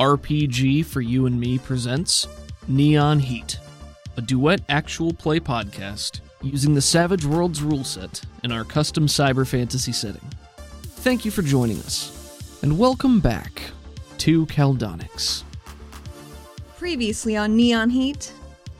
RPG for You and Me presents Neon Heat, a duet actual play podcast using the Savage Worlds rule set in our custom cyber fantasy setting. Thank you for joining us, and welcome back to Caldonix. Previously on Neon Heat,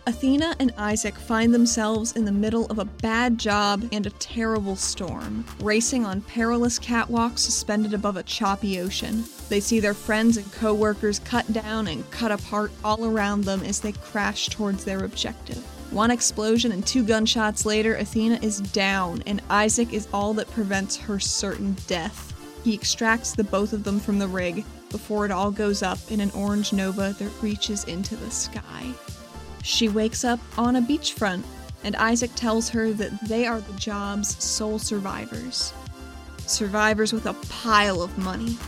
Athena and Isaac find themselves in the middle of a bad job and a terrible storm, racing on perilous catwalks suspended above a choppy ocean. They see their friends and co workers cut down and cut apart all around them as they crash towards their objective. One explosion and two gunshots later, Athena is down, and Isaac is all that prevents her certain death. He extracts the both of them from the rig before it all goes up in an orange nova that reaches into the sky. She wakes up on a beachfront, and Isaac tells her that they are the job's sole survivors. Survivors with a pile of money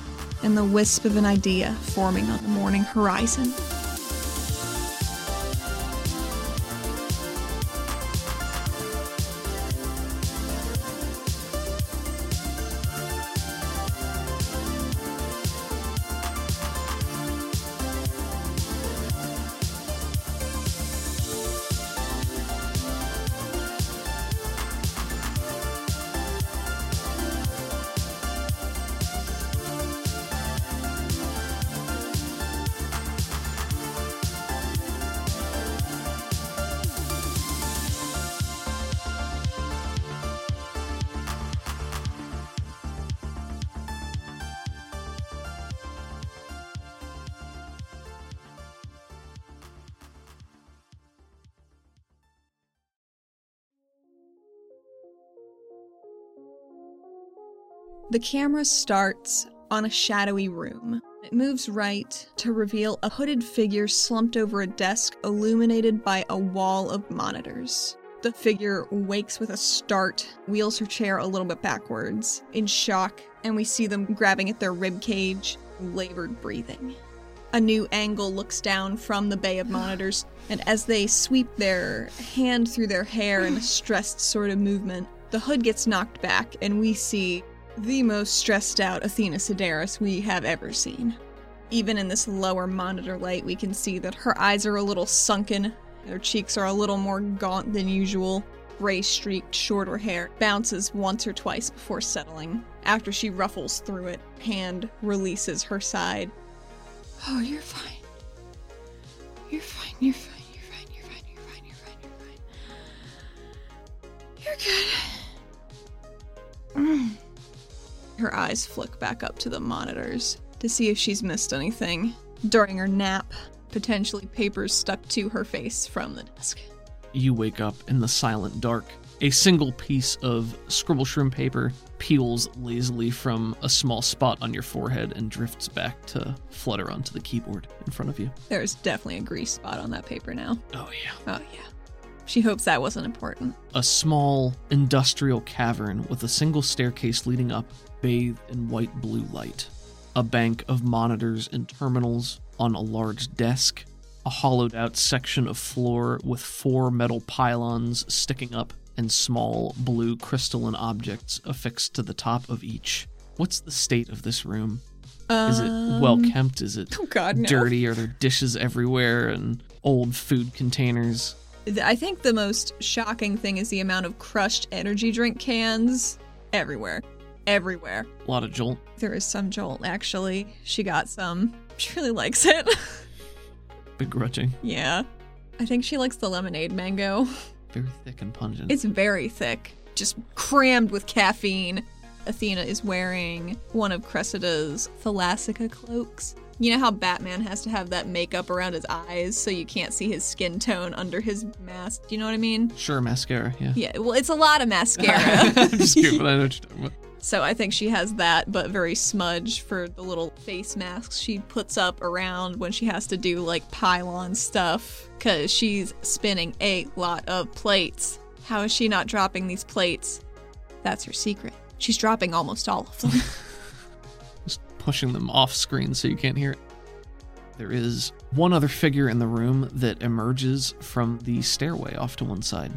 and the wisp of an idea forming on the morning horizon. The camera starts on a shadowy room. It moves right to reveal a hooded figure slumped over a desk illuminated by a wall of monitors. The figure wakes with a start, wheels her chair a little bit backwards, in shock, and we see them grabbing at their rib cage, labored breathing. A new angle looks down from the bay of monitors, and as they sweep their hand through their hair in a stressed sort of movement, the hood gets knocked back, and we see the most stressed out Athena Sedaris we have ever seen. Even in this lower monitor light, we can see that her eyes are a little sunken, her cheeks are a little more gaunt than usual. Gray streaked, shorter hair bounces once or twice before settling. After she ruffles through it, hand releases her side. Oh, you're fine. You're fine, you're fine, you're fine, you're fine, you're fine, you're fine, you're good. Mm. Her eyes flick back up to the monitors to see if she's missed anything during her nap, potentially papers stuck to her face from the desk. You wake up in the silent dark. A single piece of scribble shroom paper peels lazily from a small spot on your forehead and drifts back to flutter onto the keyboard in front of you. There's definitely a grease spot on that paper now. Oh, yeah. Oh, yeah. She hopes that wasn't important. A small industrial cavern with a single staircase leading up, bathed in white blue light. A bank of monitors and terminals on a large desk. A hollowed out section of floor with four metal pylons sticking up and small blue crystalline objects affixed to the top of each. What's the state of this room? Is it um, well kept? Is it Oh God, no. dirty? Are there dishes everywhere and old food containers? I think the most shocking thing is the amount of crushed energy drink cans everywhere. Everywhere. A lot of jolt. There is some Jolt, actually. She got some. She really likes it. Begrudging. yeah. I think she likes the lemonade mango. Very thick and pungent. It's very thick, just crammed with caffeine. Athena is wearing one of Cressida's Thalassica cloaks. You know how Batman has to have that makeup around his eyes so you can't see his skin tone under his mask? Do you know what I mean? sure, mascara, yeah. Yeah, well, it's a lot of mascara. I'm just kidding, but I know what you're talking about. So I think she has that, but very smudge for the little face masks she puts up around when she has to do like pylon stuff, because she's spinning a lot of plates. How is she not dropping these plates? That's her secret. She's dropping almost all of them. Just pushing them off screen so you can't hear it. There is one other figure in the room that emerges from the stairway off to one side.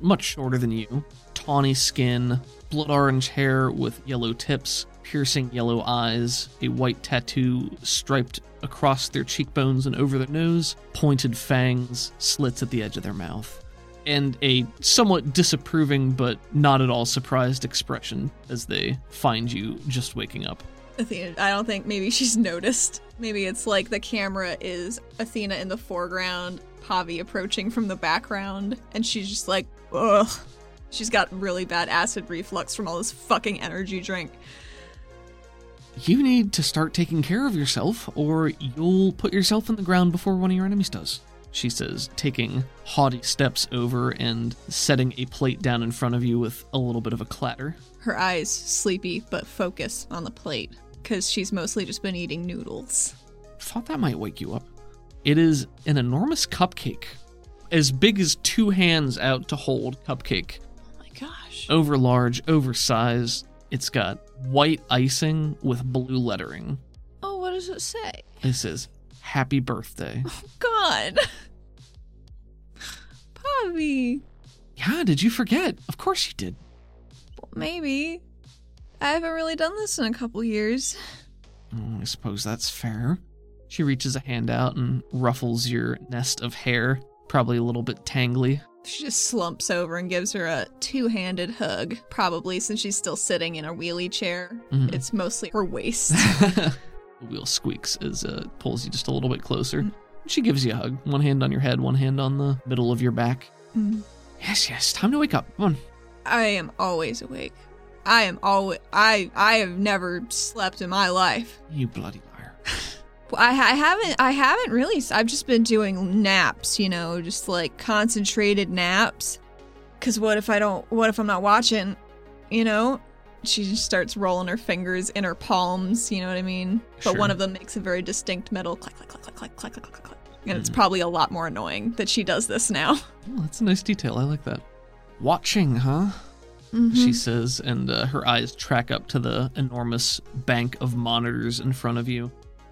Much shorter than you, tawny skin, blood orange hair with yellow tips, piercing yellow eyes, a white tattoo striped across their cheekbones and over their nose, pointed fangs, slits at the edge of their mouth, and a somewhat disapproving but not at all surprised expression as they find you just waking up. Athena, I don't think maybe she's noticed. Maybe it's like the camera is Athena in the foreground, Pavi approaching from the background, and she's just like, ugh. She's got really bad acid reflux from all this fucking energy drink. You need to start taking care of yourself, or you'll put yourself in the ground before one of your enemies does. She says, taking haughty steps over and setting a plate down in front of you with a little bit of a clatter. Her eyes sleepy but focus on the plate because she's mostly just been eating noodles. Thought that might wake you up. It is an enormous cupcake, as big as two hands out to hold cupcake. Gosh. Over large, oversized. It's got white icing with blue lettering. Oh, what does it say? It says, Happy Birthday. Oh, God. Pavi. Yeah, did you forget? Of course you did. Well, maybe. I haven't really done this in a couple years. Oh, I suppose that's fair. She reaches a hand out and ruffles your nest of hair, probably a little bit tangly. She just slumps over and gives her a two handed hug, probably since she's still sitting in a wheelie chair. Mhm. It's mostly her waist. the wheel squeaks as uh, it pulls you just a little bit closer. She gives you a hug, one hand on your head, one hand on the middle of your back. Mm. Yes, yes, time to wake up. Come on. I am always awake. I am always. I I have never slept in my life. You bloody liar. I, I haven't. I haven't really. I've just been doing naps. You know, just like concentrated naps. Cause what if I don't? What if I'm not watching? You know. She just starts rolling her fingers in her palms. You know what I mean? But Sure. one of them makes a very distinct metal click, click, click, click, click, click, click, click. And it's Mhm. probably a lot more annoying that she does this now. Oh, that's a nice detail. I like that. Watching, huh? Mm-hmm. She says, and uh, her eyes track up to the enormous bank of monitors in front of you,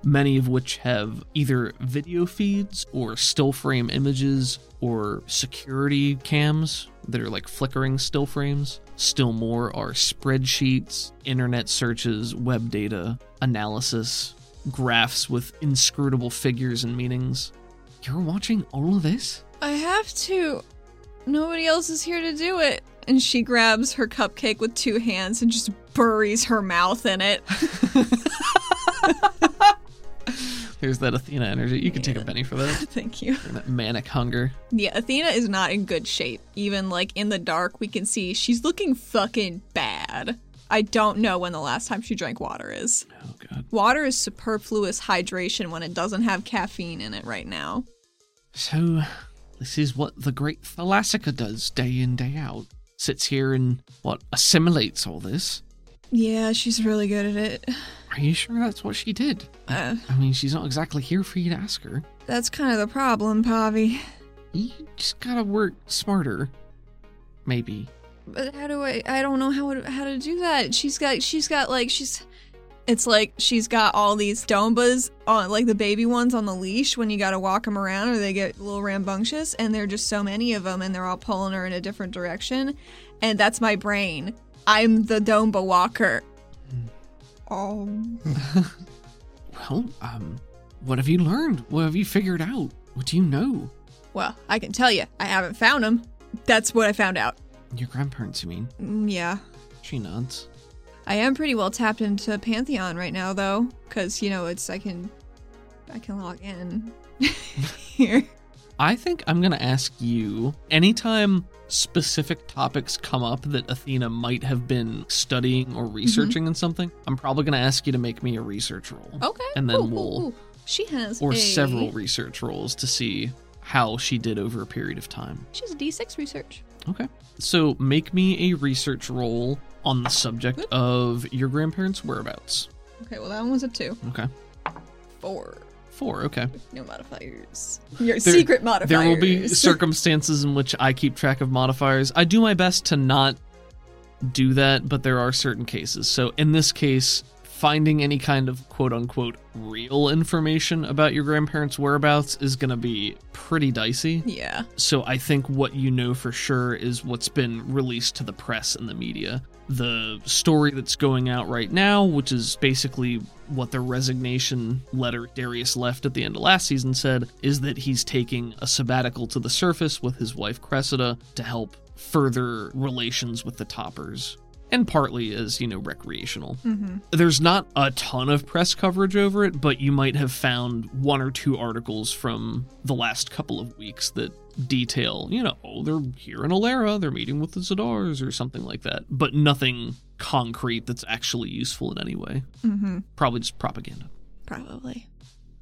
many of which have either video feeds or still frame images or security cams that are like flickering still frames. Still more are spreadsheets, internet searches, web data, analysis, graphs with inscrutable figures and meanings. You're watching all of this? I have to. Nobody else is here to do it. And she grabs her cupcake with two hands and just buries her mouth in it. There's that Athena energy. You can take a penny for that. Thank you. And that manic hunger. Yeah, Athena is not in good shape. Even like in the dark, we can see she's looking fucking bad. I don't know when the last time she drank water is. Oh god. Water is superfluous hydration when it doesn't have caffeine in it right now. So, this is what the great Thalassica does day in, day out. Sits here and, what, assimilates all this. Yeah, she's really good at it. Are you sure that's what she did? Uh, I mean, she's not exactly here for you to ask her. that's kind of the problem, Pavi. You just gotta work smarter. Maybe. But how do I? I don't know how to, how to do that. She's got she's got like she's. It's like she's got all these dombas on like the baby ones on the leash when you got to walk them around or they get a little rambunctious and there are just so many of them and they're all pulling her in a different direction and that's my brain. I'm the domba walker. Oh, Well, um, what have you learned? What have you figured out? What do you know? well, I can tell you, I haven't found him. That's what I found out. Your grandparents, you mean? Mm, yeah. She nods. I am pretty well tapped into Pantheon right now, though, because you know it's I can, I can log in here. I think I'm to ask you anytime specific topics come up that Athena might have been studying or researching mm-hmm. in something, I'm probably going to ask you to make me a research roll. Okay, And then cool, we'll- cool. She has Or a, several research rolls to see how she did over a period of time. She has a D6 research. Okay. So make me a research roll on the subject of your grandparents' whereabouts. Okay, well that one was a two. Okay. Four. Four, okay. No modifiers. Your There- secret modifiers. There will be circumstances in which I keep track of modifiers. I do my best to not do that, but there are certain cases. So in this case, finding any kind of quote unquote real information about your grandparents' whereabouts is going to be pretty dicey. yeah. So I think what you know for sure is what's been released to the press and the media. The story that's going out right now, which is basically what the resignation letter Darius left at the end of last season said, is that he's taking a sabbatical to the surface with his wife Cressida to help further relations with the toppers and partly as, you know, recreational. Mm-hmm. There's not a ton of press coverage over it, but you might have found one or two articles from the last couple of weeks that detail, you know, oh, they're here in Alera, they're meeting with the Zadars or something like that, but nothing concrete that's actually useful in any way. Mm-hmm. Probably just propaganda. Probably.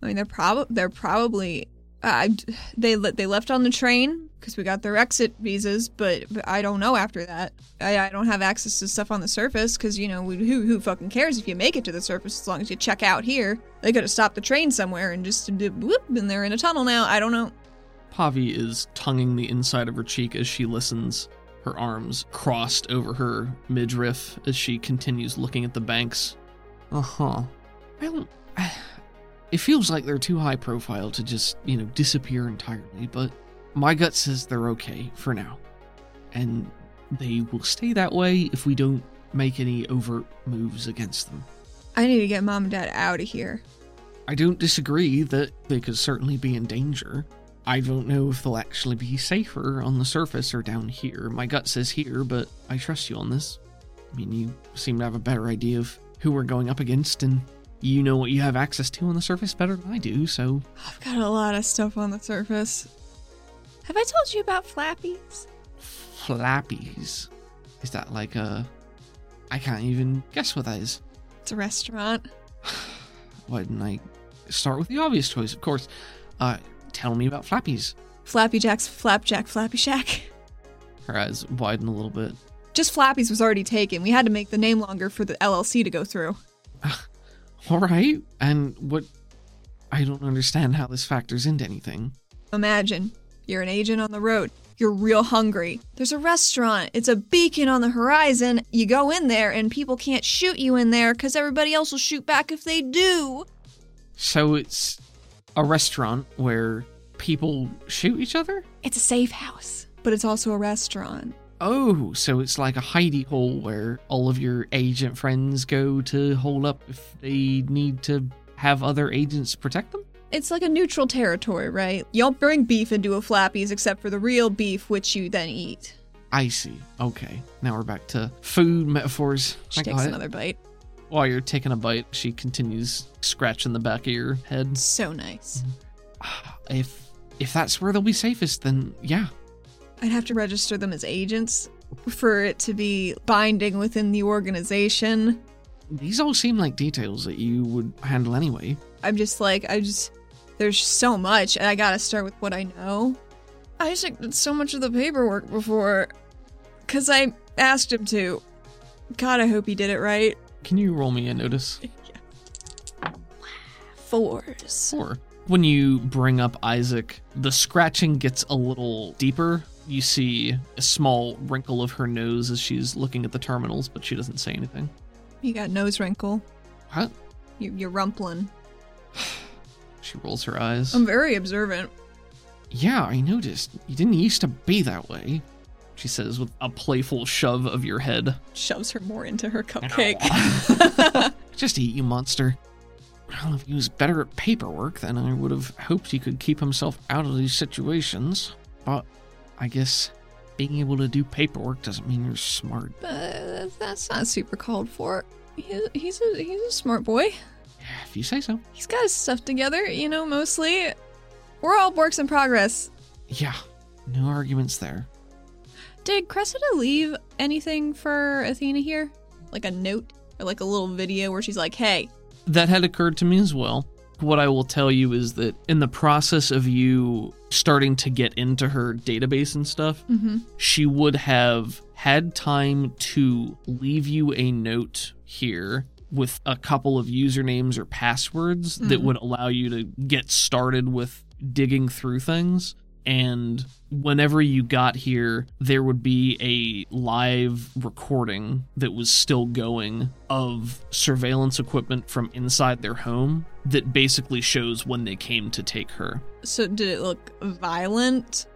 I mean, they're probably they're probably uh, they le- they left on the train because we got their exit visas, but, but I don't know after that. I, I don't have access to stuff on the surface because you know we, who who fucking cares if you make it to the surface as long as you check out here. They could have stopped the train somewhere and just whoop, and they're in a tunnel now. I don't know. Pavi is tonguing the inside of her cheek as she listens, her arms crossed over her midriff as she continues looking at the banks. Uh huh. Well, it feels like they're too high profile to just, you know, disappear entirely, but my gut says they're okay for now. And they will stay that way if we don't make any overt moves against them. I need to get mom and dad out of here. I don't disagree that they could certainly be in danger. I don't know if they'll actually be safer on the surface or down here. My gut says here, but I trust you on this. I mean, you seem to have a better idea of who we're going up against, and you know what you have access to on the surface better than I do, so I've got a lot of stuff on the surface. Have I told you about flappies? flappies. Is that like a. I can't even guess what that is. It's a restaurant. Why didn't I start with the obvious choice? Of course. Uh, tell me about flappies. Flappy Jack's Flapjack Flappy Shack. Her eyes widen a little bit. Just Flappies was already taken. We had to make the name longer for the LLC to go through. All right. And what? I don't understand how this factors into anything. Imagine you're an agent on the road. You're real hungry. There's a restaurant. It's a beacon on the horizon. You go in there and people can't shoot you in there because everybody else will shoot back if they do. So it's a restaurant where people shoot each other? It's a safe house, but it's also a restaurant. Oh, so it's like a hidey hole where all of your agent friends go to hold up if they need to have other agents protect them? It's like a neutral territory, right? You don't bring beef into a Flappies except for the real beef, which you then eat. I see. Okay. Now we're back to food metaphors. She I takes another bite. While you're taking a bite, she continues scratching the back of your head. So nice. If if that's where they'll be safest, then yeah. I'd have to register them as agents for it to be binding within the organization. These all seem like details that you would handle anyway. I'm just like, I just, there's so much, and I gotta start with what I know. Isaac did so much of the paperwork before, because I asked him to. God, I hope he did it right. Can you roll me a notice? Fours. Four. when you bring up Isaac, the scratching gets a little deeper. You see a small wrinkle of her nose as she's looking at the terminals, but she doesn't say anything. You got nose wrinkle. What? You, you're rumpling. She rolls her eyes. I'm very observant. yeah, I noticed. You didn't used to be that way. She says with a playful shove of your head. Shoves her more into her cupcake. Just eat, you monster. Well, if he was better at paperwork, then I would have hoped he could keep himself out of these situations. But I guess being able to do paperwork doesn't mean you're smart. but that's not super called for. He, he's a he's a smart boy. If you say so. He's got his stuff together, you know, mostly. We're all works in progress. Yeah, no arguments there. Did Cressida leave anything for Athena here? Like a note or like a little video where she's like, hey, That had occurred to me as well. What I will tell you is that in the process of you starting to get into her database and stuff, mm-hmm. she would have had time to leave you a note here with a couple of usernames or passwords that Mhm. would allow you to get started with digging through things. And whenever you got here, there would be a live recording that was still going of surveillance equipment from inside their home that basically shows when they came to take her So did it look violent?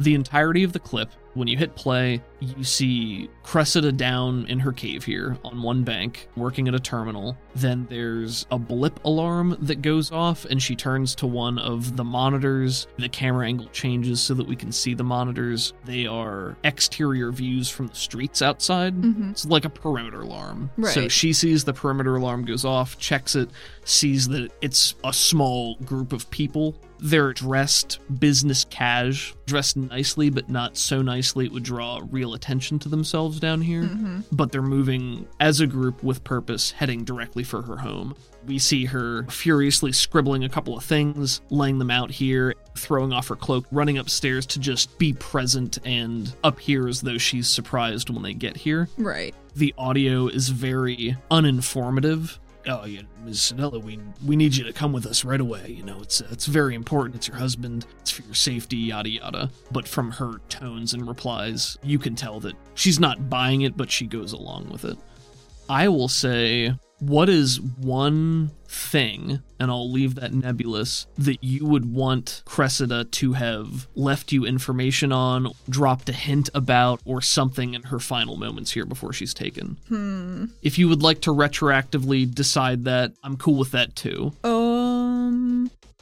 The entirety of the clip When you hit play, you see Cressida down in her cave here on one bank, working at a terminal. Then there's a blip alarm that goes off, and she turns to one of the monitors. The camera angle changes so that we can see the monitors. They are exterior views from the streets outside. Mhm. It's like a perimeter alarm. Right. So she sees the perimeter alarm goes off, checks it, sees that it's a small group of people. They're dressed business cash, dressed nicely, but not so nicely it would draw real attention to themselves down here. Mm-hmm. But they're moving as a group with purpose, heading directly for her home. We see her furiously scribbling a couple of things, laying them out here, throwing off her cloak, running upstairs to just be present and appear as though she's surprised when they get here Right. the audio is very uninformative. Oh, yeah, Ms. Sinella, we we need you to come with us right away. You know, it's it's very important. It's your husband. It's for your safety. Yada yada. But from her tones and replies, you can tell that she's not buying it, but she goes along with it. I will say, what is one thing, and I'll leave that nebulous, that you would want Cressida to have left you information on, dropped a hint about, or something in her final moments here before she's taken? Hmm. If you would like to retroactively decide that, I'm cool with that too. Um.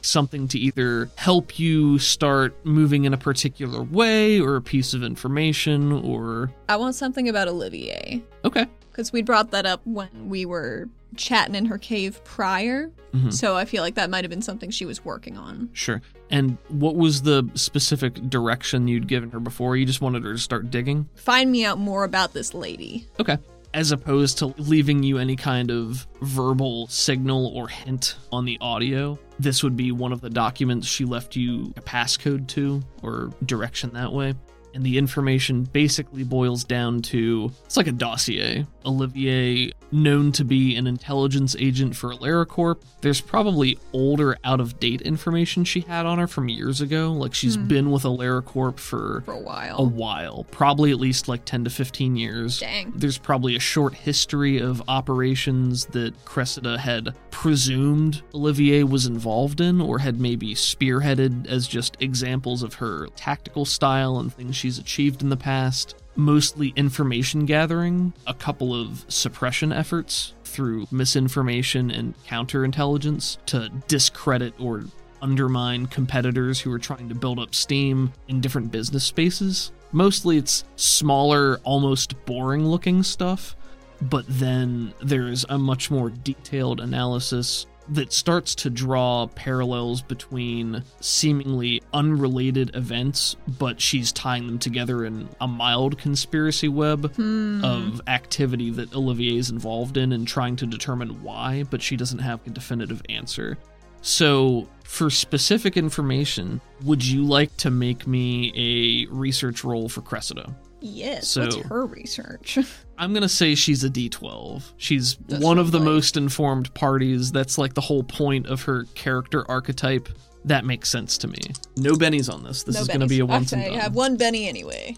Something to either help you start moving in a particular way, or a piece of information, or. I want something about Olivier. Okay. Because we brought that up when we were chatting in her cave prior. Mhm. So I feel like that might have been something she was working on. Sure. And what was the specific direction you'd given her before? You just wanted her to start digging? Find me out more about this lady. Okay. As opposed to leaving you any kind of verbal signal or hint on the audio, this would be one of the documents she left you a passcode to or direction that way. And the information basically boils down to it's like a dossier. Olivier, known to be an intelligence agent for AleraCorp, there's probably older, out of date information she had on her from years ago. Like she's Hmm. been with AleraCorp for For a while. a while, probably at least like 10 to 15 years. Dang. There's probably a short history of operations that Cressida had presumed Olivier was involved in or had maybe spearheaded as just examples of her tactical style and things she's achieved in the past. Mostly information gathering, a couple of suppression efforts through misinformation and counterintelligence to discredit or undermine competitors who are trying to build up steam in different business spaces. Mostly it's smaller, almost boring looking stuff, but then there's a much more detailed analysis that starts to draw parallels between seemingly unrelated events, but she's tying them together in a mild conspiracy web Hmm. of activity that Olivier is involved in and trying to determine why, but she doesn't have a definitive answer. So, for specific information, would you like to make me a research roll for Cressida? Yes. So- What's her research? I'm going to say she's a D12. She's That's one of the lovely. most informed parties. That's like the whole point of her character archetype. That makes sense to me. No bennies on this. This No is going to be a once Okay, and I have one Benny anyway.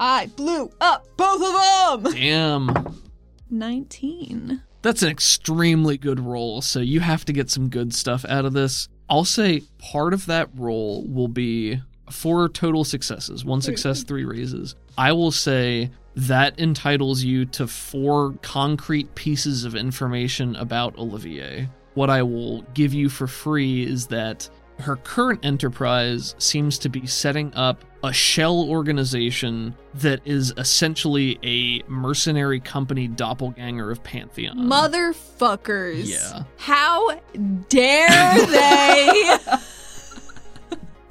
I blew up both of them. Damn. Nineteen. That's an extremely good roll, so you have to get some good stuff out of this. I'll say part of that roll will be four total successes one success, three raises. I will say that entitles you to four concrete pieces of information about Olivier. What I will give you for free is that her current enterprise seems to be setting up a shell organization that is essentially a mercenary company doppelganger of Pantheon. Motherfuckers. Yeah. How dare they?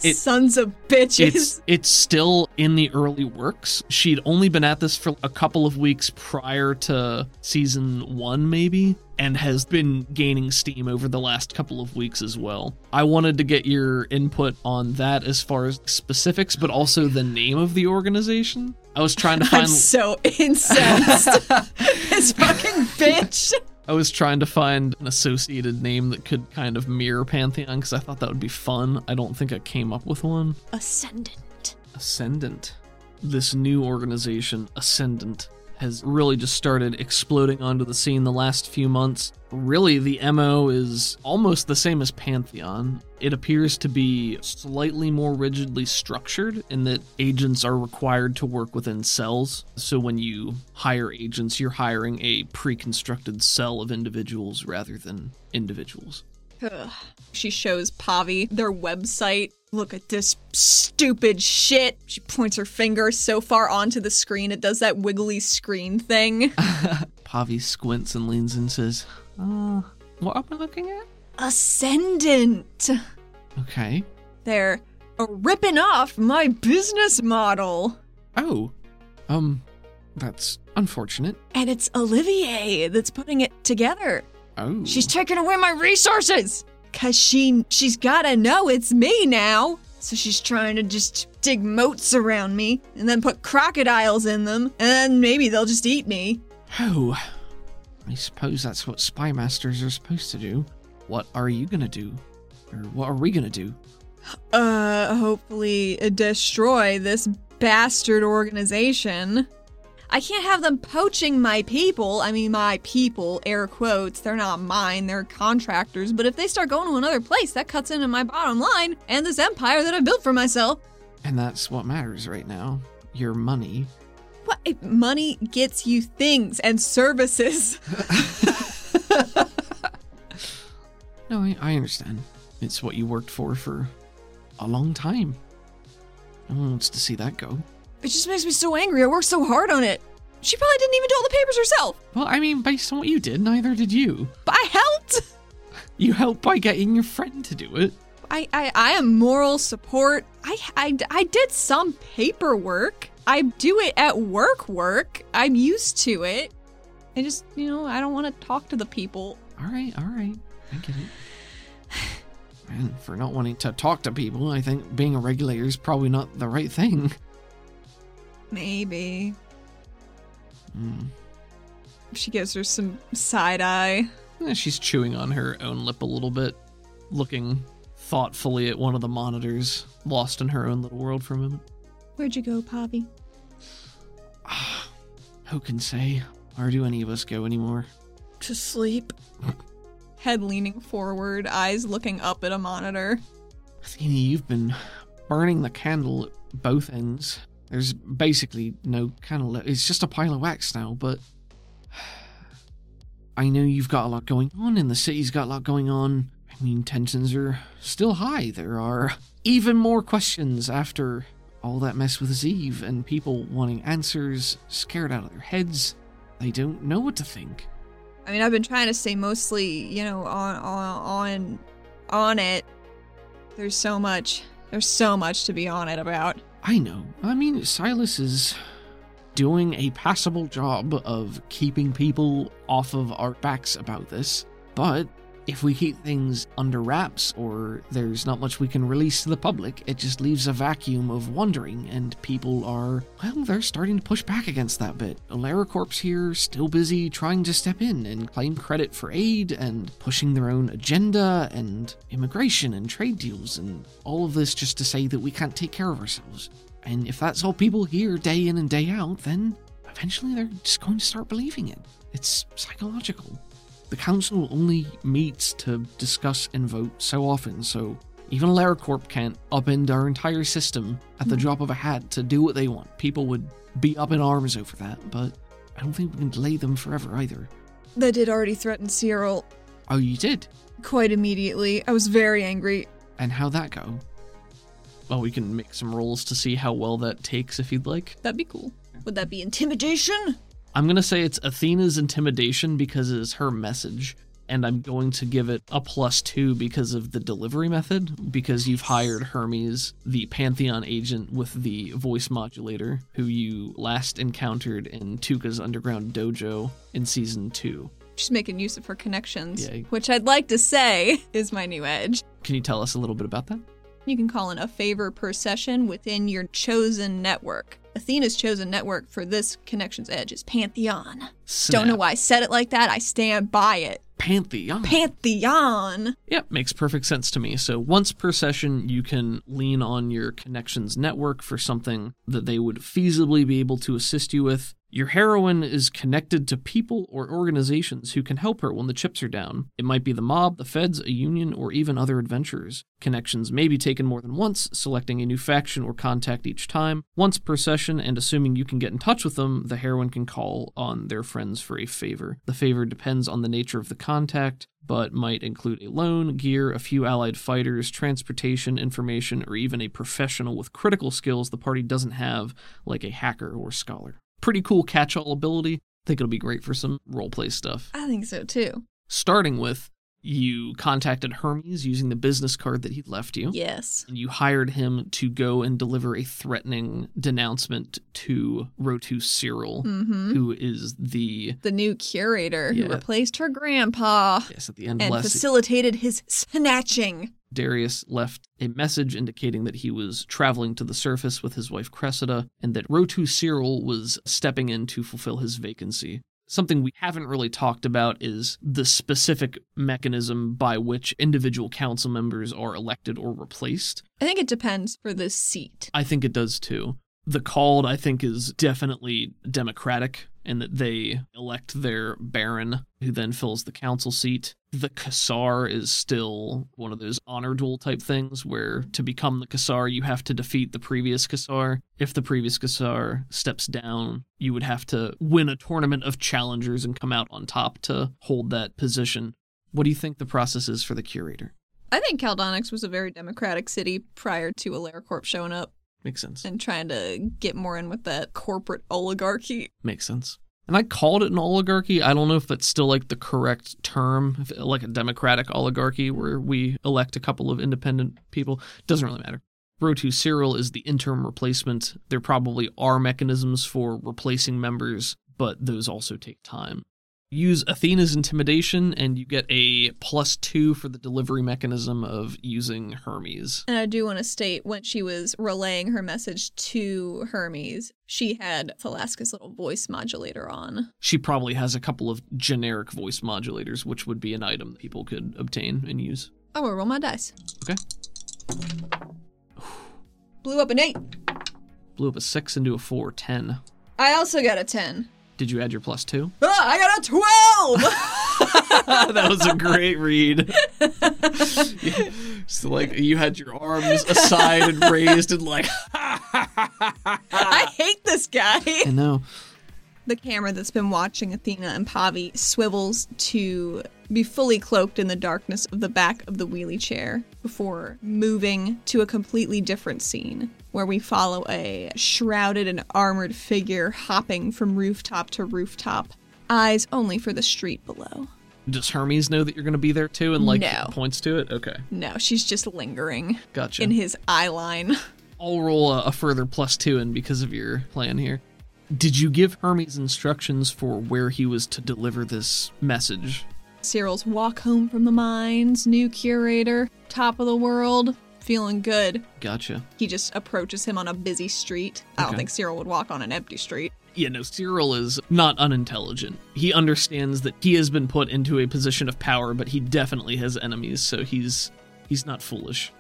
It- Sons of bitches. it's it's still in the early works. She'd only been at this for a couple of weeks prior to season 1 maybe and has been gaining steam over the last couple of weeks as well. I wanted to get your input on that as far as specifics but also the name of the organization. I was trying to I'm find so incensed. this fucking bitch. I was trying to find an associated name that could kind of mirror Pantheon cuz I thought that would be fun. I don't think I came up with one. Ascendant. Ascendant. This new organization, Ascendant, has really just started exploding onto the scene the last few months. Really, the MO is almost the same as Pantheon. It appears to be slightly more rigidly structured in that agents are required to work within cells. So when you hire agents, you're hiring a pre constructed cell of individuals rather than individuals. Ugh. She shows Pavi their website. Look at this stupid shit. She points her finger so far onto the screen it does that wiggly screen thing. Pavi squints and leans and says, Uh, what am I looking at? Ascendant. Okay. They're ripping off my business model. Oh, um, that's unfortunate. And it's Olivier that's putting it together. Oh. She's taking away my resources. Cause she she's gotta know it's me now. So she's trying to just dig moats around me and then put crocodiles in them, and then maybe they'll just eat me. Oh, I suppose that's what spy masters are supposed to do. What are you gonna do? Or what are we gonna do? Uh, hopefully destroy this bastard organization. I can't have them poaching my people. I mean, my people, air quotes. They're not mine, they're contractors. But if they start going to another place, that cuts into my bottom line and this empire that I built for myself. And that's what matters right now. Your money. What? If money gets you things and services. No, I, I understand. It's what you worked for for a long time. No one wants to see that go. It just makes me so angry. I worked so hard on it. She probably didn't even do all the papers herself. Well, I mean, based on what you did, neither did you. But I helped. You helped by getting your friend to do it. I, I, I am moral support. I, I, I did some paperwork. I do it at work work. I'm used to it. I just, you know, I don't want to talk to the people. All right, all right. I get it. And for not wanting to talk to people, I think being a regulator is probably not the right thing. Maybe. Hmm. She gives her some side eye. Eh, She's chewing on her own lip a little bit, looking thoughtfully at one of the monitors, lost in her own little world for a moment. Where'd you go, Poppy? Who can say? Where do any of us go anymore? To sleep. Head leaning forward, eyes looking up at a monitor. Athena, you've been burning the candle at both ends. There's basically no candle. It's just a pile of wax now, but I know you've got a lot going on, and the city's got a lot going on. I mean, tensions are still high. There are even more questions after all that mess with Zeev, and people wanting answers, scared out of their heads. They don't know what to think. I mean, I've been trying to stay mostly, you know, on on on on it. There's so much. There's so much to be on it about. I know. I mean, Silas is doing a passable job of keeping people off of our backs about this, but if we keep things under wraps or there's not much we can release to the public, it just leaves a vacuum of wondering, and people are, well, they're starting to push back against that bit. AleraCorp's here, still busy trying to step in and claim credit for aid and pushing their own agenda and immigration and trade deals and all of this just to say that we can't take care of ourselves. And if that's all people hear day in and day out, then eventually they're just going to start believing it. It's psychological. The council only meets to discuss and vote so often, so even AleraCorp can't upend our entire system at the hmm. drop of a hat to do what they want. People would be up in arms over that, but I don't think we can delay them forever either. That did already threaten Cyril Oh, you did? quite immediately. I was very angry. And how'd that go? Well, we can make some rolls to see how well that takes if you'd like. That'd be cool. Would that be intimidation? I'm going to say it's Athena's intimidation because it is her message. And I'm going to give it a plus two because of the delivery method, because you've hired Hermes, the Pantheon agent with the voice modulator, who you last encountered in Tuka's underground dojo in season two. She's making use of her connections, Yeah. which I'd like to say is my new edge. Can you tell us a little bit about that? You can call in a favor per session within your chosen network. Athena's chosen network for this Connections Edge is Pantheon. Don't know why I said it like that. I stand by it. Pantheon. Pantheon. Yep, makes perfect sense to me. So once per session, you can lean on your connections network for something that they would feasibly be able to assist you with. Your heroine is connected to people or organizations who can help her when the chips are down. It might be the mob, the feds, a union, or even other adventurers. Connections may be taken more than once, selecting a new faction or contact each time. Once per session, and assuming you can get in touch with them, the heroine can call on their friends for a favor. The favor depends on the nature of the contact, but might include a loan, gear, a few allied fighters, transportation, information, or even a professional with critical skills the party doesn't have, like a hacker or scholar pretty cool catch all ability. I think it'll be great for some roleplay stuff. I think so too. Starting with, you contacted Hermes using the business card that he left you. Yes. And you hired him to go and deliver a threatening denouncement to Rotu Cyril, Mm-hmm. who is the The new curator Yeah. who replaced her grandpa yes at the end and facilitated his snatching. Darius left a message indicating that he was traveling to the surface with his wife Cressida and that Rotu Cyril was stepping in to fulfill his vacancy. Something we haven't really talked about is the specific mechanism by which individual council members are elected or replaced. I think it depends for the seat. I think it does too. The called, I think, is definitely democratic in that they elect their baron, who then fills the council seat. The Kassar is still one of those honor duel type things where to become the Kassar, you have to defeat the previous Kassar. If the previous Kassar steps down, you would have to win a tournament of challengers and come out on top to hold that position. What do you think the process is for the curator? I think Caldonix was a very democratic city prior to AleraCorp showing up Makes sense. and trying to get more in with that corporate oligarchy. Makes sense. And I called it an oligarchy. I don't know if that's still like the correct term, like a democratic oligarchy where we elect a couple of independent people. Doesn't really matter. Rotu Cyril is the interim replacement. There probably are mechanisms for replacing members, but those also take time. Use Athena's intimidation, and you get a plus two for the delivery mechanism of using Hermes. And I do want to state when she was relaying her message to Hermes, she had Thalassica's little voice modulator on. She probably has a couple of generic voice modulators, which would be an item that people could obtain and use. Oh, I will roll my dice. Okay. Blew up an eight. Blew up a six into a four, ten. I also got a 10. Did you add your plus two? Ah, I got a 12! that was a great read. so like you had your arms aside and raised and like I hate this guy. I know. The camera that's been watching Athena and Pavi swivels to be fully cloaked in the darkness of the back of the wheelie chair before moving to a completely different scene where we follow a shrouded and armored figure hopping from rooftop to rooftop, eyes only for the street below. Does Hermes know that you're gonna be there too and like No. points to it? Okay. No, she's just lingering Gotcha. in his eye line. I'll roll a, a further plus two in because of your plan here. Did you give Hermes instructions for where he was to deliver this message? Cyril's walk home from the mines, new curator, top of the world, feeling good. Gotcha. He just approaches him on a busy street. I don't Okay. think Cyril would walk on an empty street. Yeah, no, Cyril is not unintelligent. He understands that he has been put into a position of power, but he definitely has enemies, so he's he's not foolish.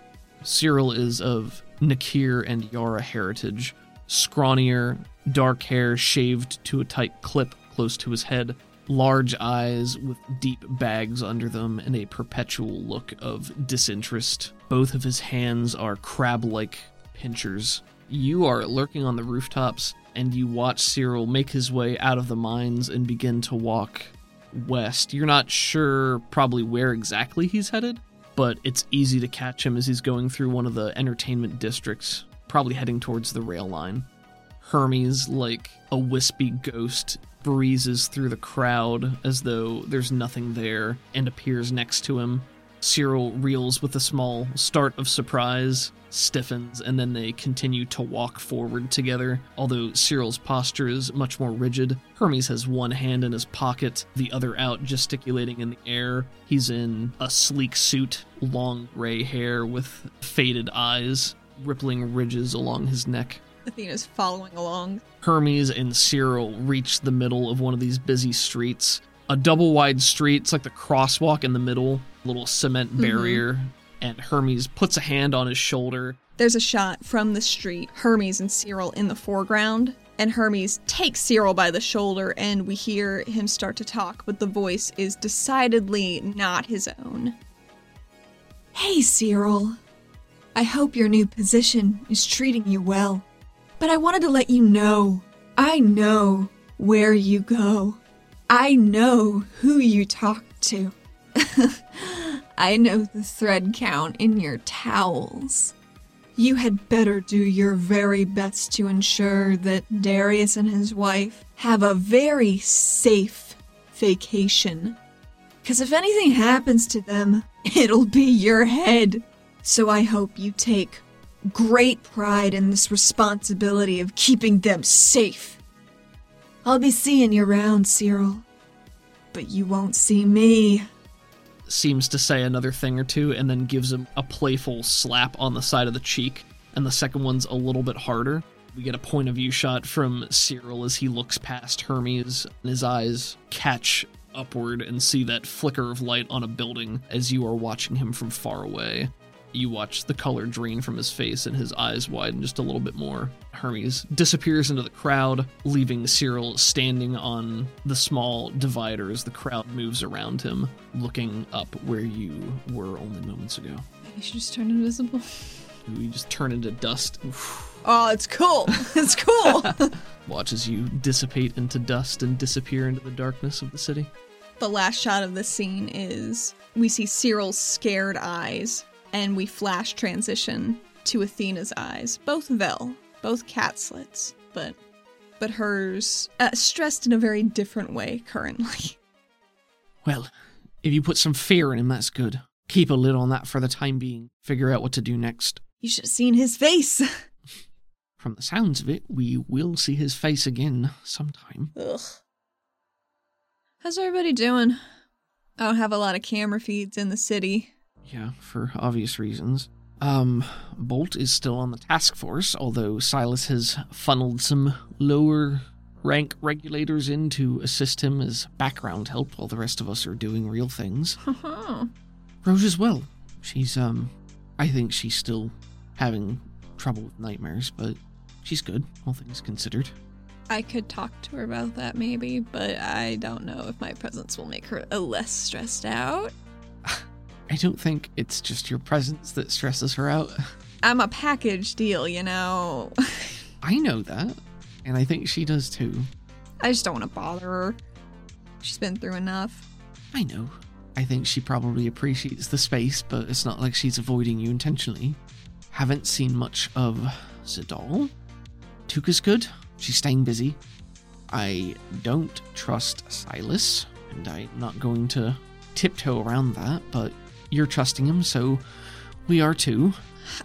Cyril is of Nakir and Yara heritage, scrawnier, dark hair shaved to a tight clip close to his head, large eyes with deep bags under them, and a perpetual look of disinterest. Both of his hands are crab like pinchers. You are lurking on the rooftops, and you watch Cyril make his way out of the mines and begin to walk west. You're not sure probably where exactly he's headed, but it's easy to catch him as he's going through one of the entertainment districts, probably heading towards the rail line. Hermes, like a wispy ghost, breezes through the crowd as though there's nothing there and appears next to him. Cyril reels with a small start of surprise, stiffens, and then they continue to walk forward together. Although Cyril's posture is much more rigid, Hermes has one hand in his pocket, the other out gesticulating in the air. He's in a sleek suit, long gray hair with faded eyes, rippling ridges along his neck. Athena's following along. Hermes and Cyril reach the middle of one of these busy streets. A double wide street, it's like the crosswalk in the middle, a little cement mm-hmm. barrier. And Hermes puts a hand on his shoulder. There's a shot from the street, Hermes and Cyril in the foreground, And Hermes takes Cyril by the shoulder, and we hear him start to talk, but the voice is decidedly not his own. Hey, Cyril. I hope your new position is treating you well. But I wanted to let you know I know where you go. I know who you talk to. I know the thread count in your towels. You had better do your very best to ensure that Darius and his wife have a very safe vacation. Because if anything happens to them, it'll be your head. So I hope you take great pride in this responsibility of keeping them safe. I'll be seeing you around, Cyril. But you won't see me. Seems to say another thing or two and then gives him a playful slap on the side of the cheek, and the second one's a little bit harder. We get a point of view shot from Cyril as he looks past Hermes, and his eyes catch upward and see that flicker of light on a building as you are watching him from far away. You watch the color drain from his face and his eyes widen just a little bit more. Hermes disappears into the crowd, leaving Cyril standing on the small divider as the crowd moves around him, looking up where you were only moments ago. You should just turn invisible. You just turn into dust. Oh, it's cool. It's cool. Watch as you dissipate into dust and disappear into the darkness of the city. the last shot of the scene is we see Cyril's scared eyes, and we flash transition to Athena's eyes. Both Vel, both cat slits, but but hers uh, stressed in a very different way currently. Well, if you put some fear in him, that's good. Keep a lid on that for the time being. Figure out what to do next. You should have seen his face. From the sounds of it, we will see his face again sometime. Ugh. How's everybody doing? I don't have a lot of camera feeds in the city. Yeah, for obvious reasons. Um, Bolt is still on the task force, although Silas has funneled some lower rank regulators in to assist him as background help while the rest of us are doing real things. Rose as well. She's, um, I think she's still having trouble with nightmares, but she's good, all things considered. I could talk to her about that maybe, but I don't know if my presence will make her less stressed out. I don't think it's just your presence that stresses her out. I'm a package deal, you know. I know that, and I think she does too. I just don't want to bother her. She's been through enough. I know. I think she probably appreciates the space, but it's not like she's avoiding you intentionally. Haven't seen much of Zadal. Tuka's good. She's staying busy. I don't trust Silas, and I'm not going to tiptoe around that, but you're trusting him, so we are too.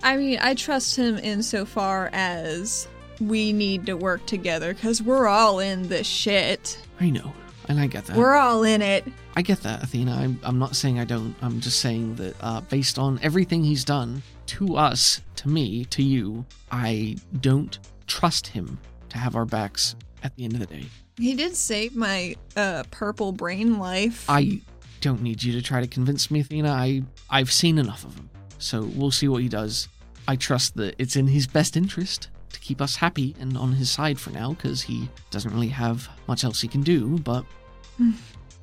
I mean, I trust him insofar as we need to work together because we're all in this shit. I know, and I get that. We're all in it. I get that, Athena. I'm, I'm not saying I don't. I'm just saying that uh, based on everything he's done to us, to me, to you, I don't trust him to have our backs at the end of the day. He did save my uh, purple brain life. I don't need you to try to convince me, Athena. I I've seen enough of him. So we'll see what he does. I trust that it's in his best interest to keep us happy and on his side for now, because he doesn't really have much else he can do, but hmm.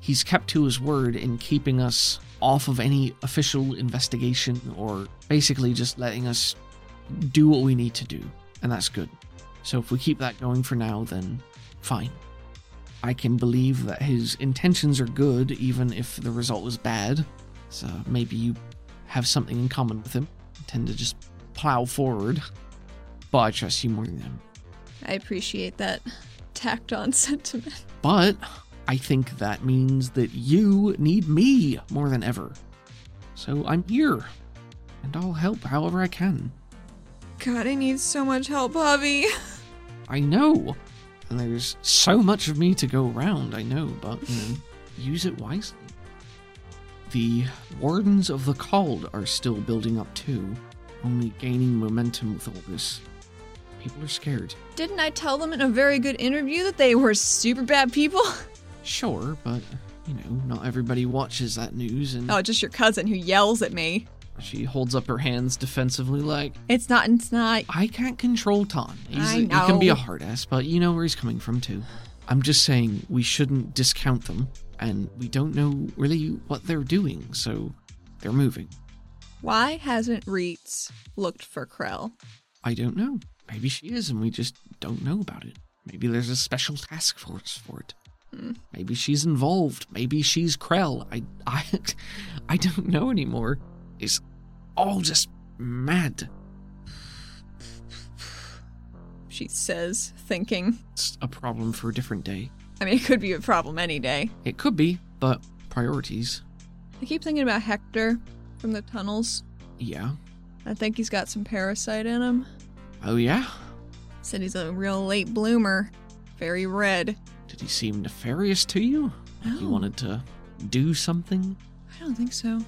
he's kept to his word in keeping us off of any official investigation or basically just letting us do what we need to do. And that's good. So if we keep that going for now, then fine. I can believe that his intentions are good, even if the result was bad. So maybe you have something in common with him, tend to just plow forward. But I trust you more than him. I appreciate that tacked on sentiment. But I think that means that you need me more than ever. So I'm here, and I'll help however I can. God, I need so much help, Bobby. I know, and there's so much of me to go around, I know, but you know, use it wisely. The Wardens of the Called are still building up too, only gaining momentum with all this. People are scared. Didn't I tell them in a very good interview that they were super bad people? Sure, but you know, not everybody watches that news, and Oh, just your cousin who yells at me. She holds up her hands defensively, like, It's not. It's not. I can't control Ton. He's I a- he can be a hard ass, but you know where he's coming from, too. I'm just saying we shouldn't discount them, and we don't know really what they're doing, so they're moving. Why hasn't Reitz looked for Krell? I don't know. Maybe she is, and we just don't know about it. Maybe there's a special task force for it. Hmm. Maybe she's involved. Maybe she's Krell. I, I, I don't know anymore. It's all just mad. She says, thinking. It's a problem for a different day. I mean, it could be a problem any day. It could be, but priorities. I keep thinking about Hector from the tunnels. Yeah. I think he's got some parasite in him. Oh yeah. Said he's a real late bloomer. Very red. Did he seem nefarious to you? He wanted to do something. I don't think so.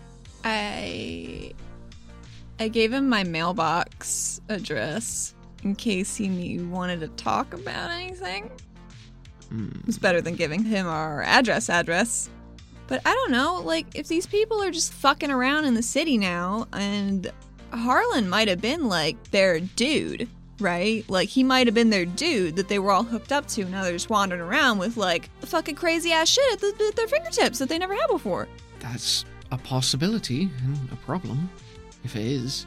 I I gave him my mailbox address in case he knew- wanted to talk about anything. Hmm. It's better than giving him our address address. But I don't know, like if these people are just fucking around in the city now and Harlan might have been like their dude, right? Like he might have been their dude that they were all hooked up to. And now they're just wandering around with like fucking crazy ass shit at, the, at their fingertips that they never had before. That's a possibility and a problem, if it is.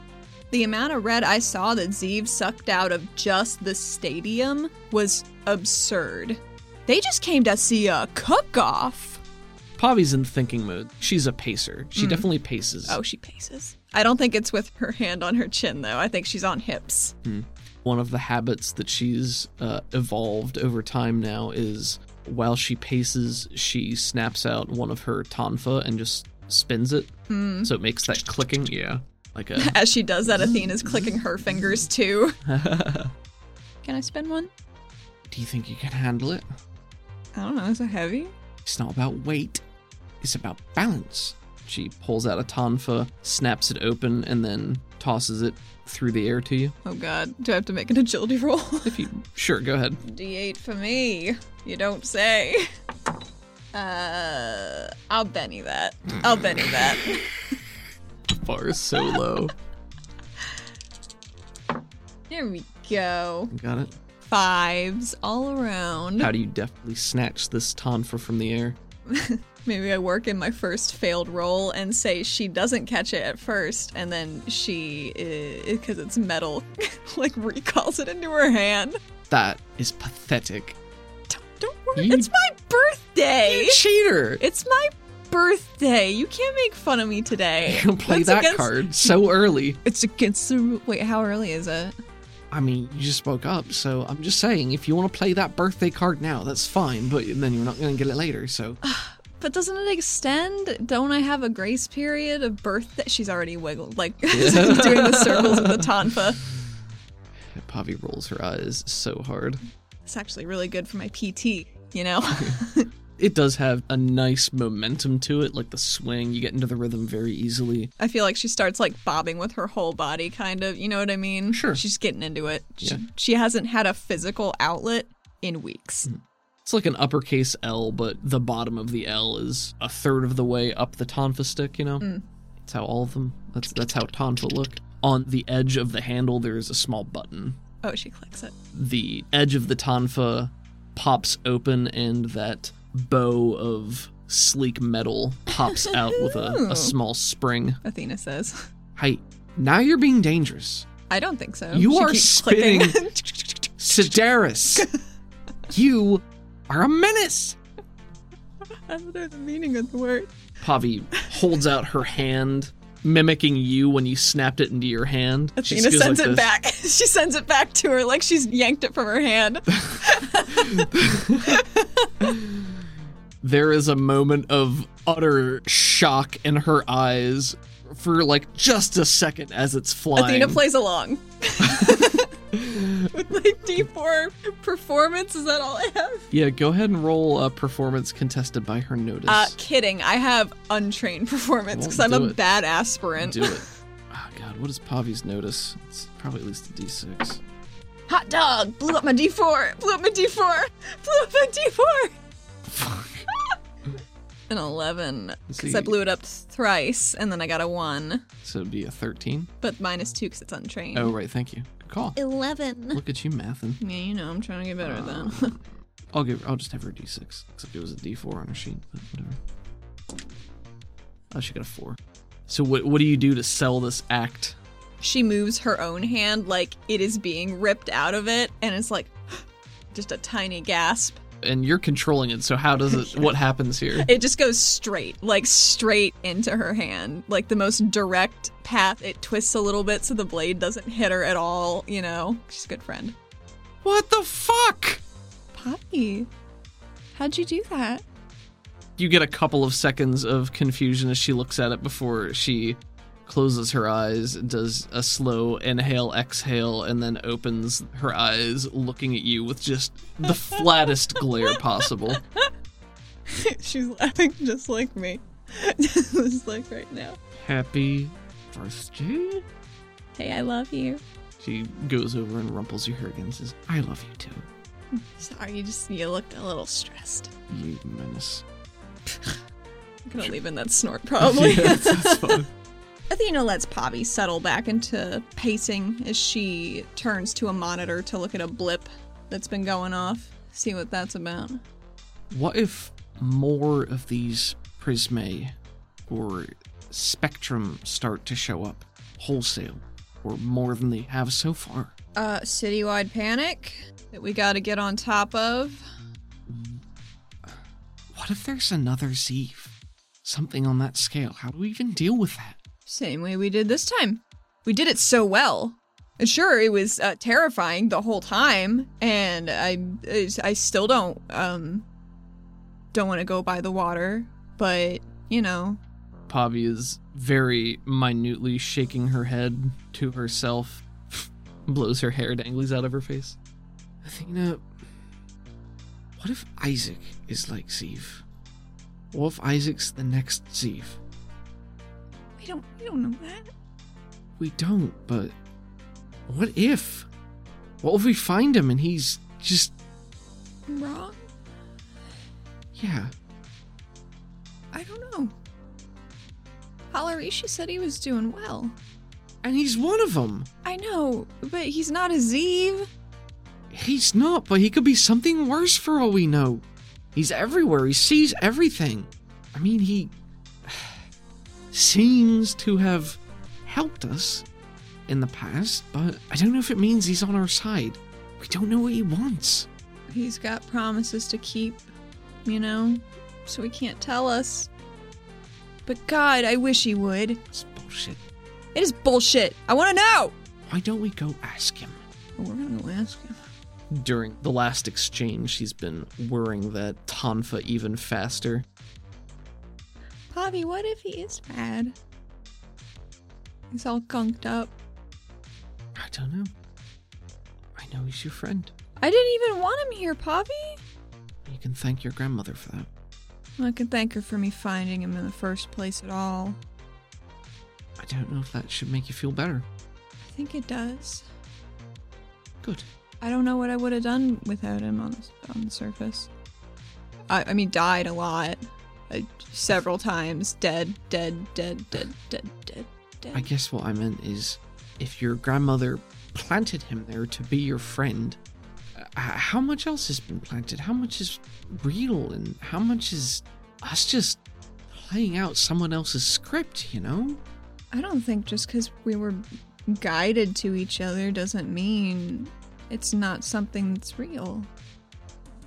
The amount of red I saw that Zeev sucked out of just the stadium was absurd. They just came to see a cook off. Pavi's in thinking mode. She's a pacer. She hmm. definitely paces. Oh, she paces. I don't think it's with her hand on her chin, though. I think she's on hips. Hmm. One of the habits that she's uh, evolved over time now is while she paces, she snaps out one of her tonfa and just spins it. Hmm. So it makes that clicking. Yeah. Like a. As she does that, Athena's clicking her fingers too. Can I spin one? Do you think you can handle it? I don't know. Is it heavy? It's not about weight, it's about balance. She pulls out a tonfa, snaps it open, and then tosses it through the air to you. Oh god. Do I have to make an agility roll? If you. Sure, go ahead. D8 for me. You don't say. Uh, I'll Benny that. I'll Benny that. Bar is so low. There we go. Got it. Fives all around. How do you deftly snatch this tonfa from the air? Maybe I work in my first failed roll and say she doesn't catch it at first, and then she, because it's metal, like recalls it into her hand. That is pathetic. Don't, don't worry, You- it's my birthday. You cheater! It's my birthday. You can't make fun of me today. You play That's that against- card so early. It's against the wait. How early is it? I mean, you just woke up, so I'm just saying, if you want to play that birthday card now, that's fine, but then you're not going to get it later, so. But doesn't it extend? Don't I have a grace period of birthday? She's already wiggled, like doing the circles with the tonfa. Pavi rolls her eyes so hard. It's actually really good for my PT, you know? It does have a nice momentum to it, like the swing. You get into the rhythm very easily. I feel like she starts like bobbing with her whole body, kind of. You know what I mean? Sure. She's getting into it. She, Yeah. she hasn't had a physical outlet in weeks. Mm-hmm. It's like an uppercase L, but the bottom of the L is a third of the way up the tonfa stick, you know? Mm. That's how all of them, that's, that's how tonfa look. On the edge of the handle, there is a small button. Oh, she clicks it. The edge of the tonfa pops open, and that bow of sleek metal pops out with a, a hmm. small spring. Athena says. Hey, now you're being dangerous. I don't think so. You She are keeps spitting- clicking. Sedaris, you are a menace. I don't know the meaning of the word. Pavi holds out her hand, mimicking you when you snapped it into your hand. She Athena goes sends like it this. back. she sends it back to her like she's yanked it from her hand. There is a moment of utter shock in her eyes for like just a second as it's flying. Athena plays along. With my D4 performance, is that all I have? Yeah, go ahead and roll a performance contested by her notice. Uh, kidding. I have untrained performance because I'm a it. bad aspirant. Do it. Oh god, what is Pavi's notice? It's probably at least a D6. Hot dog! Blew up my D4! Blew up my D4! Blew up my D4! An 11. Because I blew it up thrice and then I got a 1. So it'd be a 13. But minus 2 because it's untrained. Oh, right. Thank you. Good call. 11. Look at you mathing. Yeah, you know, I'm trying to get better at that. Um, I'll give. I'll just have her a d6. Except it was a d4 on her sheet, but whatever. Oh, she got a four. So what? What do you do to sell this act? she moves her own hand like it is being ripped out of it and it's like just a tiny gasp. And you're controlling it. So how does it? What happens here? It just goes straight, like straight into her hand, like the most direct path. It twists a little bit so the blade doesn't hit her at all, you know? She's a good friend. What the fuck? Poppy, how'd you do that? You get a couple of seconds of confusion as she looks at it before she closes her eyes, does a slow inhale, exhale, and then opens her eyes, looking at you with just the flattest glare possible. She's laughing just like me. just like right now. Happy birthday? Hey, I love you. She goes over and rumples your hair again and says, I love you too, Sorry, you just you looked a little stressed. you menace. I'm gonna leave in that snort probably. Yeah, that's, that's fine. Athena lets Poppy settle back into pacing as she turns to a monitor to look at a blip that's been going off. See what that's about. What if more of these prismae or spectrum start to show up wholesale or more than they have so far? Uh, citywide panic that we gotta get on top of. What if there's another Zeeve? Something on that scale. How do we even deal with that? Same way we did this time. We did it so well. And Sure, it was uh, terrifying the whole time, and I, I still don't, um, don't want to go by the water. But you know, Pavi is very minutely shaking her head to herself, blows her hair danglies out of her face. Athena, what if Isaac is like Zeeve? What if Isaac's the next Zeeve? We don't, we don't know that. We don't, but what if? What if we find him and he's just, Wrong. yeah, I don't know. Halarishi said he was doing well. and he's one of them? I know, but he's not a Zeeve. He's not, but he could be something worse for all we know. He's everywhere. He sees everything. I mean, he seems to have helped us in the past, but I don't know if it means he's on our side. We don't know what he wants. He's got promises to keep, you know, so he can't tell us. But God, I wish he would. It's bullshit. It is bullshit. I want to know. Why don't we go ask him? Well, we're gonna go ask him. During the last exchange, he's been whirring that tonfa even faster. Bobby, what if he is bad? He's all gunked up. I don't know. I know he's your friend. I didn't even want him here, Poppy. You can thank your grandmother for that. I can thank her for me finding him in the first place at all. I don't know if that should make you feel better. I think it does. Good. I don't know what I would have done without him on the, on the surface. I, I mean, died a lot. Uh, several times. Dead, dead, dead, dead, dead, dead, dead. I guess what I meant is if your grandmother planted him there to be your friend, uh, how much else has been planted? How much is real and how much is us just playing out someone else's script, you know? I don't think just because we were guided to each other doesn't mean it's not something that's real.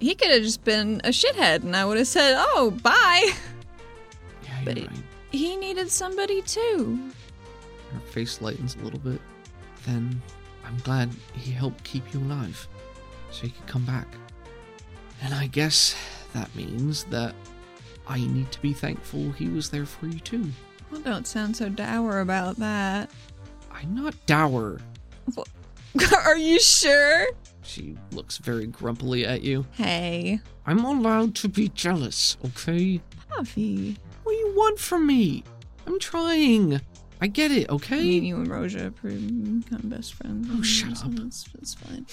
He could have just been a shithead and I would have said, oh, bye. Yeah, you're But right. He needed somebody too. Her face lightens a little bit. Then I'm glad he helped keep you alive so he could come back. And I guess that means that I need to be thankful he was there for you too. Well, don't sound so dour about that. I'm not dour. Are you sure? She looks very grumpily at you. Hey, I'm allowed to be jealous, okay? Puffy. What do you want from me? I'm trying. I get it, okay? mean, you and Roja become best friends. Oh, shut up. It's, it's fine.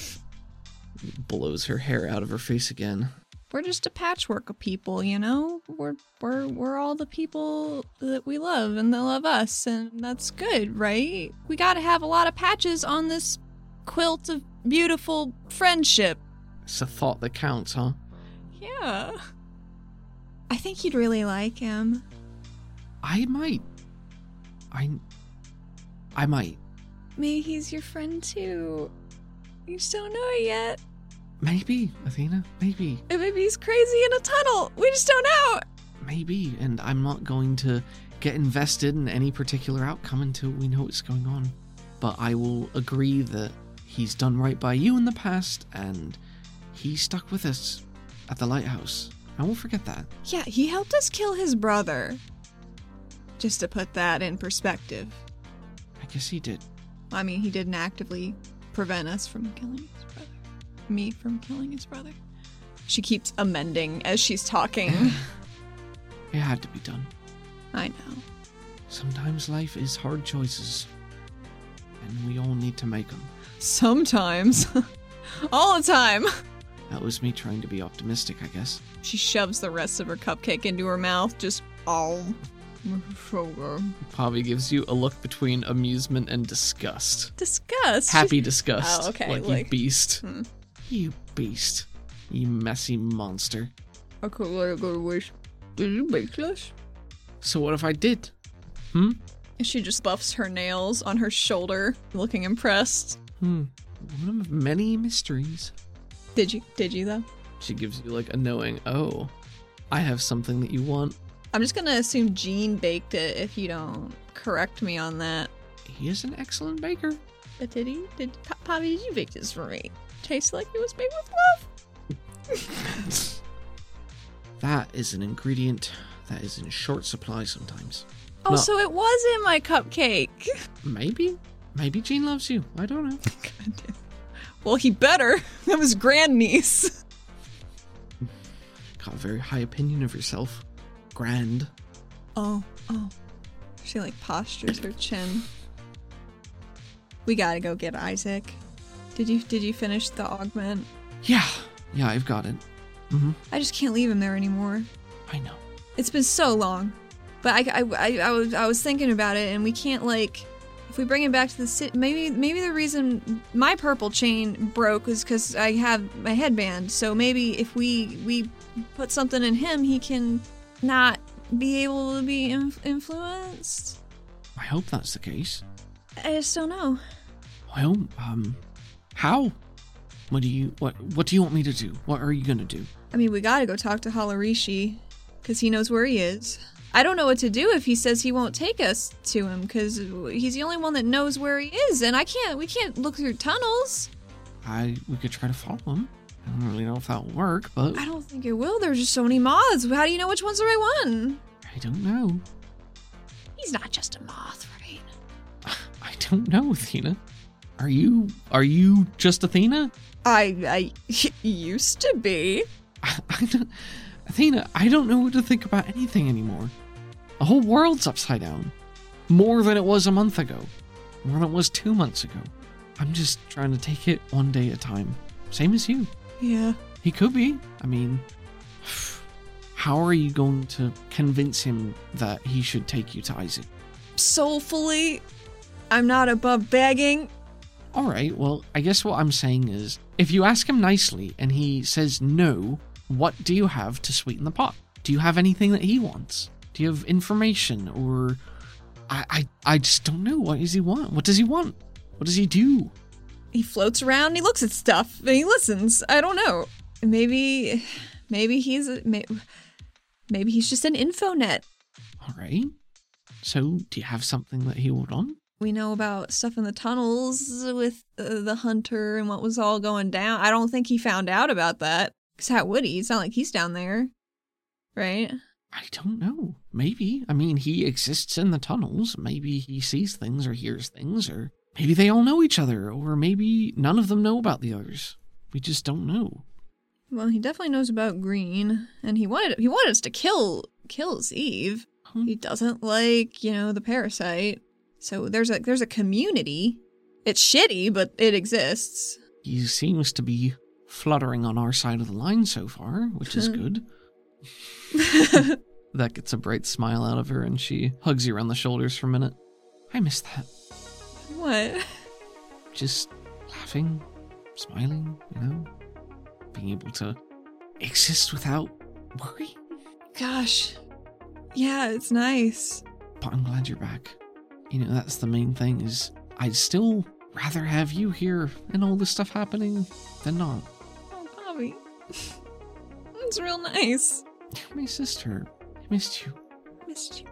Blows her hair out of her face again. we're just a patchwork of people, you know? We're we're we're all the people that we love and they love us, and that's good, right? We gotta have a lot of patches on this quilt of beautiful friendship. It's a thought that counts, huh? Yeah. I think you'd really like him. I might. I. I might. Maybe he's your friend too. You just don't know it yet. Maybe, Athena. Maybe. And maybe he's crazy in a tunnel. We just don't know. Maybe. And I'm not going to get invested in any particular outcome until we know what's going on. But I will agree that he's done right by you in the past and he stuck with us at the lighthouse. I won't forget that. Yeah, he helped us kill his brother. Just to put that in perspective. I guess he did. I mean, he didn't actively prevent us from killing his brother. Me from killing his brother. She keeps amending as she's talking. It had to be done. I know. Sometimes life is hard choices. And we all need to make them. Sometimes. All the time. That was me trying to be optimistic, I guess. She shoves the rest of her cupcake into her mouth, just oh. So good. Pavi gives you a look between amusement and disgust. Disgust. Happy disgust. Oh, okay, Like, you beast. Hmm. You beast. You messy monster. I could let it go to waste. Did you bake this? So what if I did? Hmm? She just buffs her nails on her shoulder, looking impressed. Hmm. One of many mysteries. Did you? Did you though? She gives you like a knowing, oh, I have something that you want. I'm just gonna assume Jean baked it if you don't correct me on that. He is an excellent baker. But did he? Did Poppy? Did you bake this for me? Tastes like it was made with love. That is an ingredient that is in short supply sometimes. Oh, No. so it was in my cupcake. Maybe. Maybe Jean loves you. I don't know. well, he better. That was grandniece. Got a very high opinion of yourself. Grand. Oh, oh. She like postures her chin. We gotta go get Isaac. Did you did you finish the augment? Yeah. Yeah, I've got it. Mm-hmm. I just can't leave him there anymore. I know. It's been so long. But I, I, I, I was I was thinking about it, and we can't like if we bring him back to the city. Maybe maybe the reason my purple chain broke was because I have my headband. So maybe if we we put something in him, he can not be able to be inf- influenced. I hope that's the case. I just don't know. Well, um, how? What do you what What do you want me to do? What are you gonna do? I mean, we gotta go talk to Halarishi because he knows where he is. I don't know what to do if he says he won't take us to him because he's the only one that knows where he is, and I can't. We can't look through tunnels. I we could try to follow him. I don't really know if that'll work, but I don't think it will. There's just so many moths. How do you know which one's the right one? I don't know. He's not just a moth, right? I don't know, Athena. Are you Are you just Athena? I I used to be. I, I don't, Athena, I don't know what to think about anything anymore. The whole world's upside down. More than it was a month ago. More than it was two months ago. I'm just trying to take it one day at a time. Same as you. Yeah. He could be. I mean, how are you going to convince him that he should take you to Isaac? Soulfully, I'm not above begging. All right, well, I guess what I'm saying is if you ask him nicely and he says no, what do you have to sweeten the pot? Do you have anything that he wants? Do you have information or I I, I just don't know. What does he want? What does he want? What does he do? He floats around. He looks at stuff. And he listens. I don't know. Maybe, maybe he's maybe he's just an infonet. All right. So, do you have something that he would want? we know about stuff in the tunnels with uh, the hunter and what was all going down. I don't think he found out about that. Because how would he? It's not like he's down there. Right? I don't know. Maybe. I mean, he exists in the tunnels. Maybe he sees things or hears things, or maybe they all know each other, or maybe none of them know about the others. We just don't know. Well, he definitely knows about Green, and he wanted he wanted us to kill kill Eve. Hmm. He doesn't like, you know, the parasite. So there's a there's a community. It's shitty, but it exists. He seems to be fluttering on our side of the line so far, which is good. that gets a bright smile out of her, and she hugs you around the shoulders for a minute. I miss that. what? Just laughing, smiling, you know? Being able to exist without worry. Gosh. Yeah, it's nice. But I'm glad you're back. You know, that's the main thing is I'd still rather have you here and all this stuff happening than not. Oh, Bobby. it's real nice. My sister. I missed you. Missed you.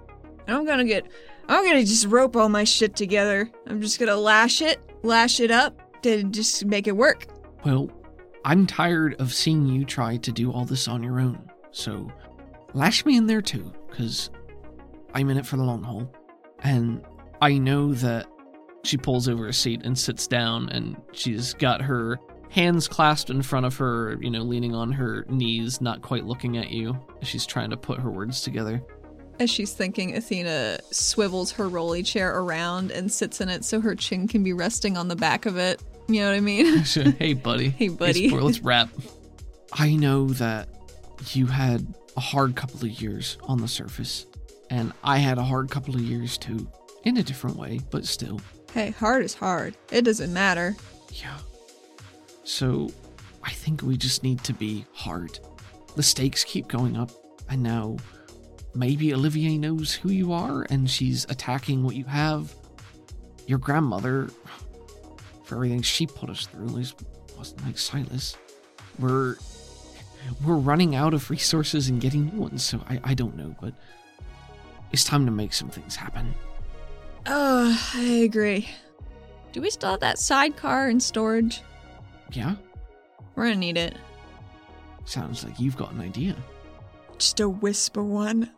I'm gonna get. I'm gonna just rope all my shit together. I'm just gonna lash it, lash it up to just make it work. Well, I'm tired of seeing you try to do all this on your own. So, lash me in there too, because I'm in it for the long haul. And I know that she pulls over a seat and sits down, and she's got her hands clasped in front of her, you know, leaning on her knees, not quite looking at you. as She's trying to put her words together. As she's thinking, Athena swivels her rolly chair around and sits in it so her chin can be resting on the back of it. You know what I mean? Hey, buddy. Hey, buddy. sport, let's wrap. I know that you had a hard couple of years on the surface, and I had a hard couple of years too, in a different way, but still. hey, hard is hard. It doesn't matter. Yeah. So, I think we just need to be hard. The stakes keep going up, and now maybe Olivier knows who you are and she's attacking what you have. Your grandmother, for everything she put us through, at least wasn't like Silas. We're we're running out of resources and getting new ones, so I, I don't know, but it's time to make some things happen. Oh, I agree. Do we still have that sidecar in storage? Yeah? We're gonna need it. Sounds like you've got an idea. Just a whisper one.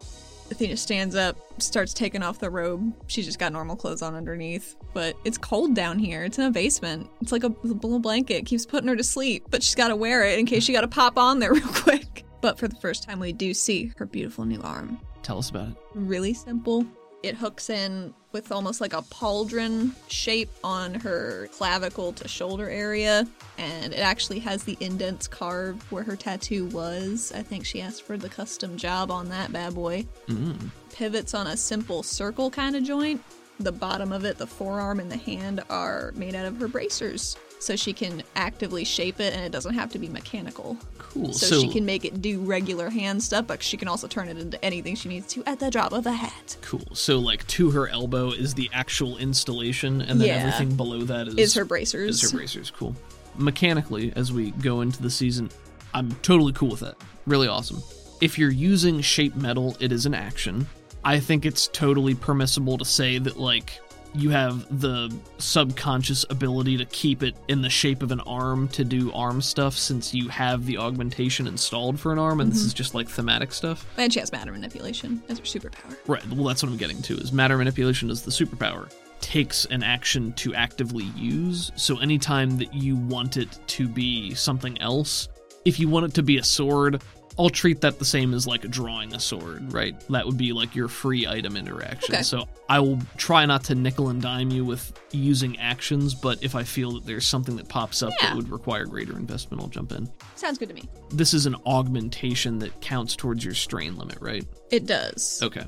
Athena stands up, starts taking off the robe. She's just got normal clothes on underneath. But it's cold down here. It's in a basement. It's like a little blanket. It keeps putting her to sleep, but she's got to wear it in case she got to pop on there real quick. But for the first time, we do see her beautiful new arm. Tell us about it. Really simple. It hooks in with almost like a pauldron shape on her clavicle to shoulder area, and it actually has the indents carved where her tattoo was. I think she asked for the custom job on that bad boy. Mm. Pivots on a simple circle kind of joint. The bottom of it, the forearm and the hand, are made out of her bracers. So she can actively shape it and it doesn't have to be mechanical. Cool. So, she can make it do regular hand stuff, but she can also turn it into anything she needs to at the drop of a hat. Cool. So like to her elbow is the actual installation, and then Yeah. everything below that is Is her bracers. is her bracers. Cool. Mechanically, as we go into the season, I'm totally cool with that. Really awesome. If you're using shape metal, it is an action. I think it's totally permissible to say that like you have the subconscious ability to keep it in the shape of an arm to do arm stuff since you have the augmentation installed for an arm and this mm-hmm. is just like thematic stuff. And she has matter manipulation as her superpower. Right. Well, that's what I'm getting to. Is matter manipulation is the superpower takes an action to actively use. So anytime that you want it to be something else, if you want it to be a sword, I'll treat that the same as like drawing a sword, right? That would be like your free item interaction. Okay. So I will try not to nickel and dime you with using actions, but if I feel that there's something that pops up Yeah. that would require greater investment, I'll jump in. Sounds good to me. This is an augmentation that counts towards your strain limit, right? It does. Okay.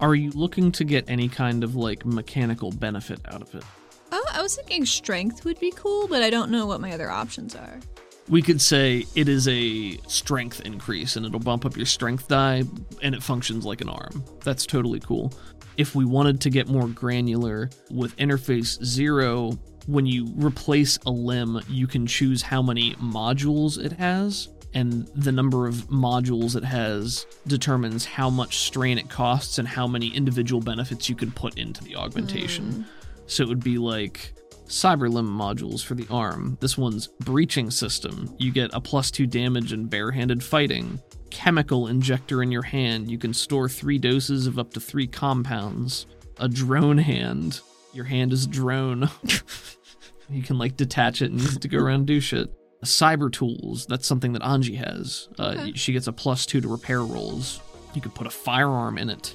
Are you looking to get any kind of like mechanical benefit out of it? Oh, I was thinking strength would be cool, but I don't know what my other options are. We could say it is a strength increase and it'll bump up your strength die and it functions like an arm. That's totally cool. If we wanted to get more granular with interface 0, when you replace a limb, you can choose how many modules it has and the number of modules it has determines how much strain it costs and how many individual benefits you can put into the augmentation. Mm. So it would be like cyber limb modules for the arm. This one's breaching system. You get a plus two damage in barehanded fighting. Chemical injector in your hand. You can store three doses of up to three compounds. A drone hand. Your hand is a drone. you can like detach it and use it to go around and do shit. Cyber tools. That's something that Anji has. Uh, Okay. She gets a plus two to repair rolls. You could put a firearm in it.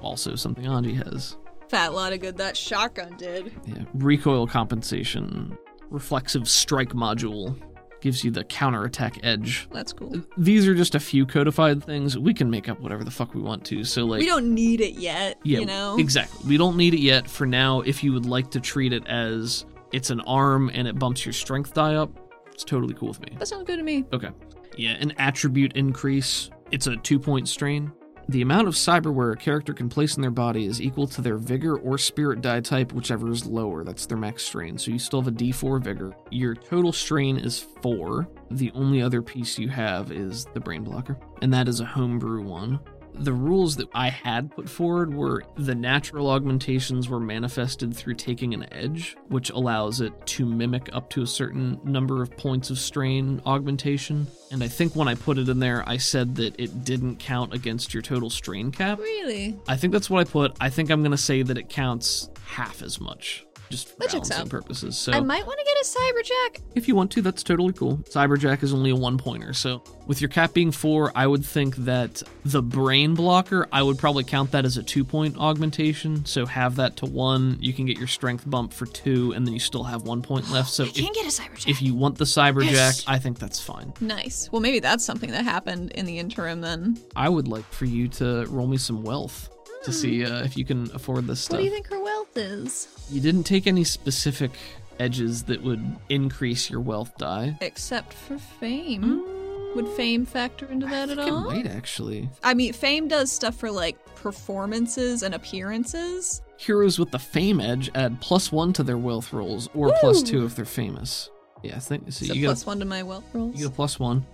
Also something Anji has. Fat lot of good that shotgun did. Yeah, recoil compensation, reflexive strike module. gives you the counterattack edge. That's cool. These are just a few codified things. We can make up whatever the fuck we want to. So like we don't need it yet, yeah, you know? exactly. We don't need it yet. For now, if you would like to treat it as it's an arm and it bumps your strength die up, it's totally cool with me. That sounds good to me. Okay. Yeah, an attribute increase. It's a two point strain. The amount of cyberware a character can place in their body is equal to their vigor or spirit die type, whichever is lower. That's their max strain. So you still have a d4 vigor. Your total strain is four. The only other piece you have is the brain blocker, and that is a homebrew one. The rules that I had put forward were the natural augmentations were manifested through taking an edge, which allows it to mimic up to a certain number of points of strain augmentation. And I think when I put it in there, I said that it didn't count against your total strain cap. Really? I think that's what I put. I think I'm going to say that it counts half as much, just for That balancing out. purposes. So I might want to get a cyberjack. if you want to, that's totally cool. Cyberjack is only a one pointer, so with your cap being four, I would think that the brain blocker, I would probably count that as a two point augmentation. So have that to one, you can get your strength bump for two, and then you still have one point left. So you can get a cyberjack. if you want the Cyberjack, Yes. I think that's fine. Nice. Well, maybe that's something that happened in the interim then. I would like for you to roll me some wealth to see uh, if you can afford this stuff. What do you think her wealth is? You didn't take any specific edges that would increase your wealth die. Except for fame. Would fame factor into that at I think all? it might actually. I mean, fame does stuff for like performances and appearances. Heroes with the fame edge add plus one to their wealth rolls, or plus two if they're famous. Yeah, I think so. So you plus get one to my wealth rolls. you get a plus one.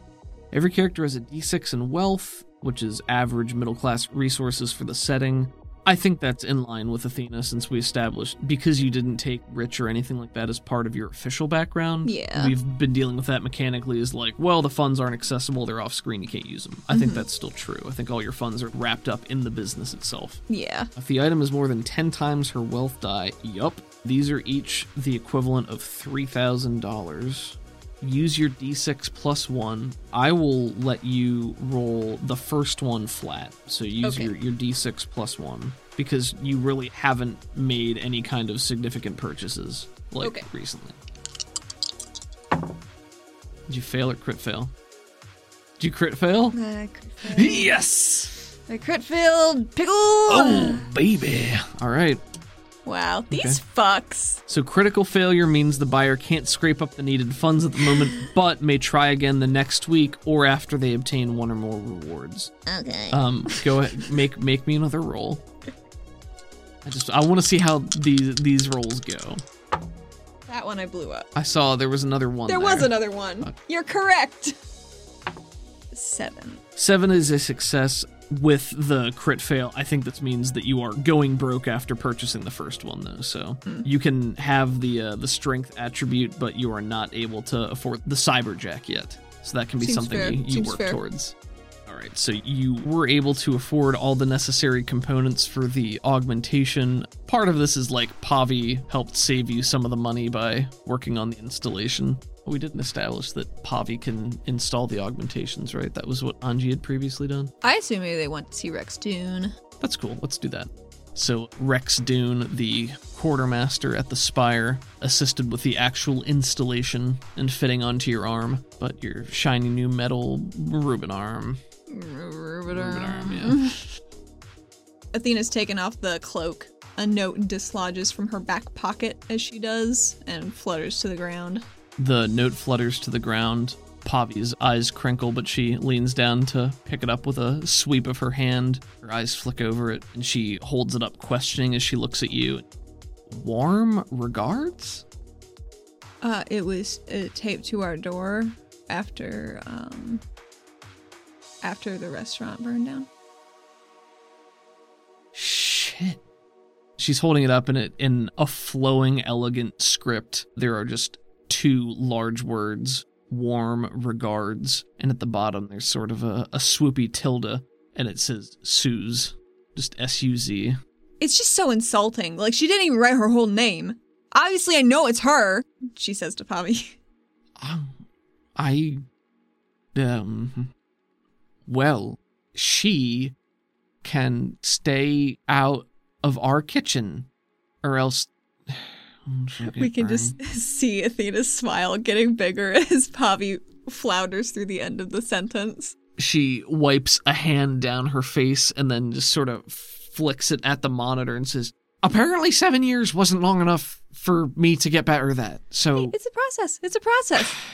Every character has a d6 in wealth, which is average middle class resources for the setting. I think that's in line with Athena since we established because you didn't take rich or anything like that as part of your official background. Yeah. We've been dealing with that mechanically as like, well, the funds aren't accessible, they're off screen, you can't use them. I Mm-hmm. think that's still true. I think all your funds are wrapped up in the business itself. Yeah. If the item is more than 10 times her wealth die, yup, these are each the equivalent of $3,000. Use your d6 plus one. I will let you roll the first one flat. So use Okay. your, your d6 plus one because you really haven't made any kind of significant purchases like Okay. recently. Did you fail or crit fail? Did you crit fail? I crit failed. Yes! I crit failed. Pickle. Oh, baby. All right. Wow. These fucks. So critical failure means the buyer can't scrape up the needed funds at the moment, but may try again the next week or after they obtain one or more rewards. Okay. Um, go ahead, make make me another roll. I just I want to see how these these rolls go. that one I blew up. I saw there was another one. There there. was another one. You're correct. Seven. Seven is a success with the crit fail. I think this means that you are going broke after purchasing the first one, though. So Hmm. you can have the uh, the strength attribute, but you are not able to afford the cyberjack yet. So that can be Seems something fair. you, you work fair. towards. All right, so you were able to afford all the necessary components for the augmentation. Part of this is like Pavi helped save you some of the money by working on the installation. We didn't establish that Pavi can install the augmentations, right? That was what Anji had previously done. I assume maybe they went to see Rex Dune. That's cool. Let's do that. So Rex Dune, the quartermaster at the spire, assisted with the actual installation and fitting onto your arm, but your shiny new metal Reuben arm. Reuben arm, yeah. Athena's taken off the cloak. A note dislodges from her back pocket as she does and flutters to the ground. The note flutters to the ground. Pavi's eyes crinkle, but she leans down to pick it up with a sweep of her hand. Her eyes flick over it, and she holds it up, questioning as she looks at you. Warm regards? Uh, it was uh, taped to our door after um after the restaurant burned down. Shit. She's holding it up in it in a flowing, elegant script. There are just two large words, warm regards, and at the bottom there's sort of a, a swoopy tilde, and it says Suze. Just S U Z. It's just so insulting. Like she didn't even write her whole name. Obviously, I know it's her. She says to Pavi. Um, I. Um. Well, she can stay out of our kitchen, or else Mm, we get can just see Athena's smile getting bigger as Pavi flounders through the end of the sentence. She wipes a hand down her face and then just sort of flicks it at the monitor and says, Apparently, seven years wasn't long enough for me to get better at that. So, It's a process. It's a process.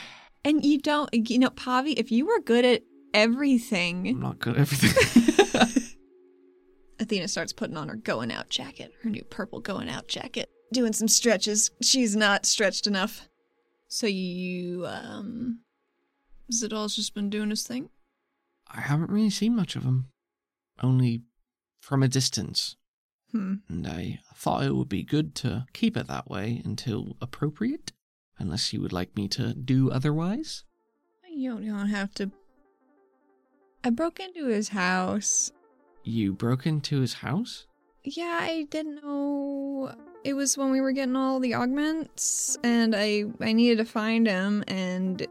And you don't, you know, Pavi, if you were good at everything. I'm not good at everything. Athena starts putting on her going out jacket, her new purple going out jacket, doing some stretches. She's not stretched enough. So you, um, Zadal's just been doing his thing. I haven't really seen much of him, only from a distance. Hmm. And I thought it would be good to keep it that way until appropriate, unless you would like me to do otherwise. You don't, you don't have to. I broke into his house. You broke into his house? Yeah, I didn't know. It was when we were getting all the augments, and I I needed to find him, and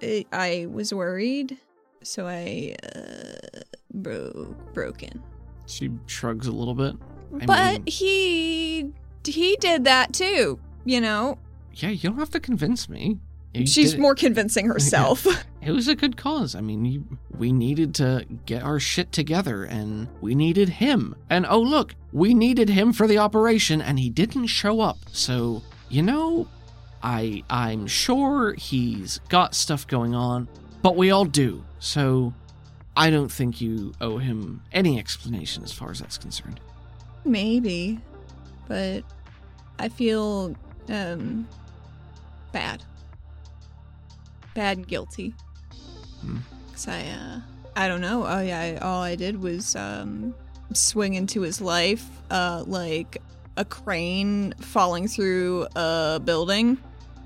it, I was worried, so I uh, broke broken. She shrugs a little bit. I but mean- he he did that too. You know, Yeah, you don't have to convince me. She's more convincing herself. It was a good cause. I mean, you, we needed to get our shit together, and we needed him. And oh, look, we needed him for the operation, and he didn't show up. So, you know, I I'm sure he's got stuff going on, but we all do. So, I don't think you owe him any explanation as far as that's concerned. Maybe, but I feel um bad, bad guilty. Hmm. Cause I uh I don't know. Oh yeah, I, all I did was um swing into his life uh like a crane falling through a building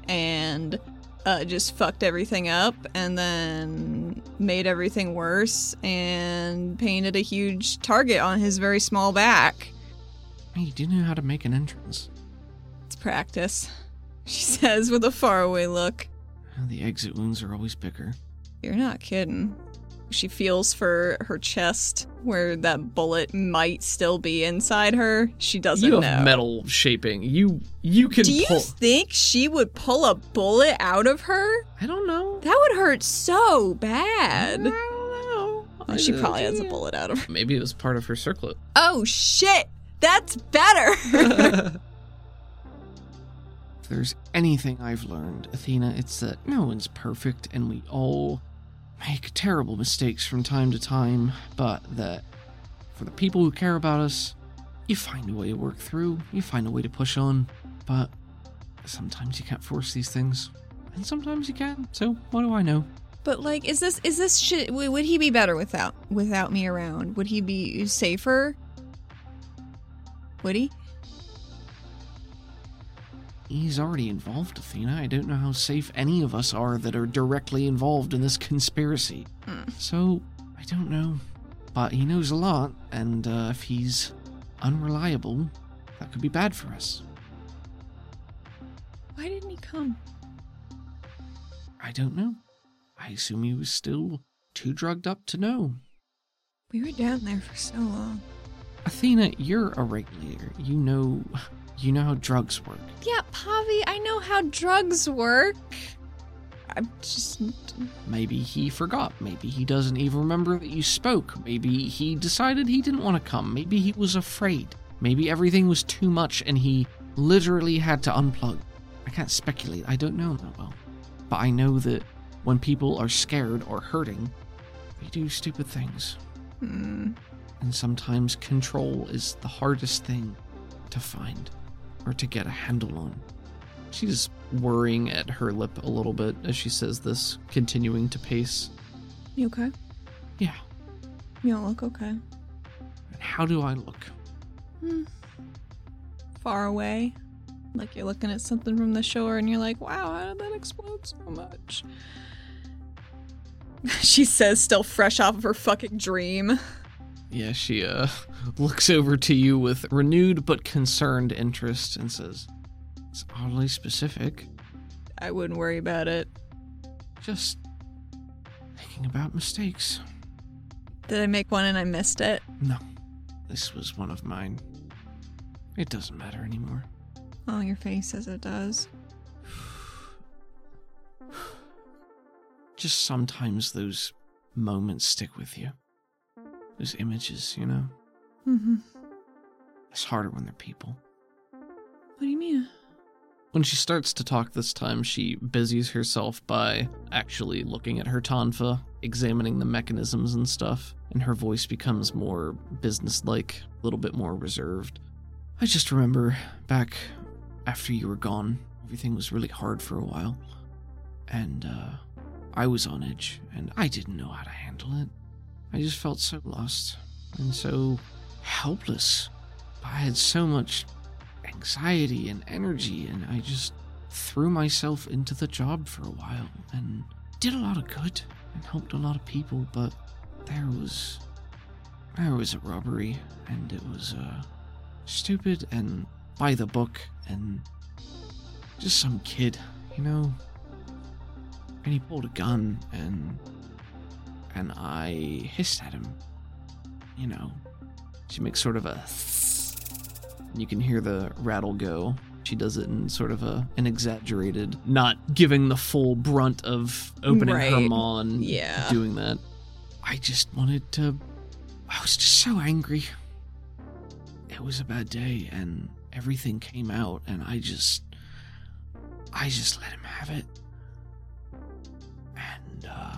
and uh, just fucked everything up and then made everything worse and painted a huge target on his very small back. Hey, you do know how to make an entrance. It's practice, she says with a faraway look. The exit wounds are always bigger. You're not kidding. She feels for her chest where that bullet might still be inside her. She doesn't you know. have metal shaping. You you can Do you pull. think she would pull a bullet out of her? I don't know. That would hurt so bad. I don't know. I She don't probably has a bullet out of her. Maybe it was part of her circlet. Oh shit! That's better! if there's anything I've learned, Athena, it's that no one's perfect and we all make terrible mistakes from time to time, but that for the people who care about us, you find a way to work through, you find a way to push on, but sometimes you can't force these things. And sometimes you can, so what do I know? but like, is this is this shit? Would he be better without without me around? Would he be safer? Would he? He's already involved, Athena. I don't know how safe any of us are that are directly involved in this conspiracy. Hmm. So, I don't know. But he knows a lot, and uh, if he's unreliable, that could be bad for us. Why didn't he come? I don't know. I assume he was still too drugged up to know. We were down there for so long. Athena, you're a regulator. You know you know how drugs work. Yeah, Pavi, I know how drugs work. I'm just. Maybe he forgot. Maybe he doesn't even remember that you spoke. Maybe he decided he didn't want to come. Maybe he was afraid. Maybe everything was too much and he literally had to unplug. I can't speculate. I don't know that well. But I know that when people are scared or hurting, they do stupid things. Hmm. And sometimes control is the hardest thing to find or to get a handle on. She's worrying at her lip a little bit as she says this, continuing to pace. You okay? Yeah, You don't look okay. and how do I look? Hmm. Far away. Like you're looking at something from the shore and you're like, wow, how did that explode so much? she says, still fresh off of her fucking dream. Yeah, she uh looks over to you with renewed but concerned interest and says, It's oddly specific. I wouldn't worry about it. Just thinking about mistakes. Did I make one and I missed it? No, this was one of mine. It doesn't matter anymore. Oh, your face says it does. Just sometimes those moments stick with you. Those images, you know? Mm-hmm. It's harder when they're people. What do you mean? When she starts to talk this time, she busies herself by actually looking at her tonfa, examining the mechanisms and stuff, and her voice becomes more businesslike, a little bit more reserved. I just remember back after you were gone, everything was really hard for a while. And, uh, I was on edge, and I didn't know how to handle it. I just felt so lost and so helpless. I had so much anxiety and energy, and I just threw myself into the job for a while and did a lot of good and helped a lot of people. But there was there was a robbery, and it was uh, stupid and by the book, and just some kid, you know. And he pulled a gun, and and I hissed at him. You know, she makes sort of a and you can hear the rattle go. She does it in sort of a an exaggerated, not giving the full brunt of opening her Right. maw and Yeah. doing that. I just wanted to. I was just so angry. It was a bad day, and everything came out, and I just. I just let him have it. And, uh.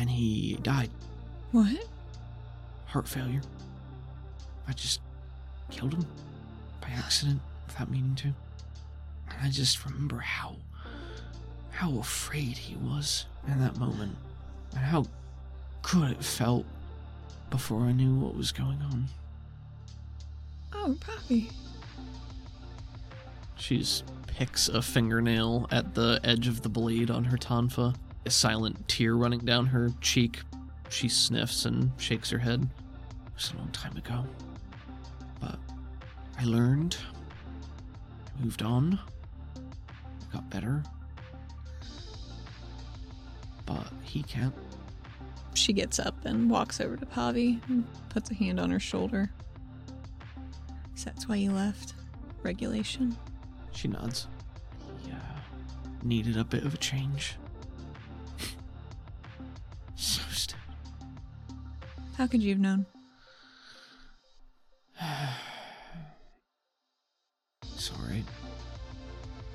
And he died. What? Heart failure. I just killed him by accident without meaning to. And I just remember how how afraid he was in that moment and how good it felt before I knew what was going on. Oh, Poppy. She's picks a fingernail at the edge of the blade on her tonfa, a silent tear running down her cheek. She sniffs and shakes her head. It was a long time ago. But I learned, moved on, got better. But he can't. She gets up and walks over to Pavi and puts a hand on her shoulder. So that's why you left. Regulation. She nods. He uh, needed a bit of a change. How could you have known? It's alright.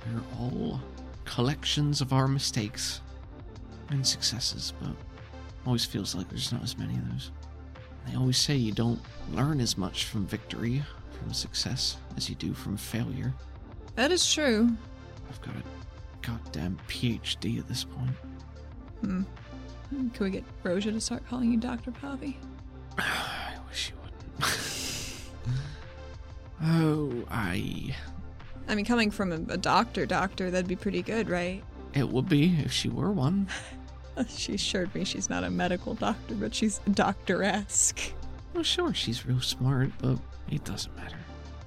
They're all collections of our mistakes and successes, but always feels like there's not as many of those. They always say you don't learn as much from victory, from success, as you do from failure. That is true. I've got a goddamn PhD at this point. Hmm. Can we get Roja to start calling you Dr. Pavi? I wish you wouldn't. oh, I. I mean, coming from a, a doctor, doctor, that'd be pretty good, right? It would be if she were one. She assured me she's not a medical doctor, but she's doctor esque. Well, sure, she's real smart, but it doesn't matter.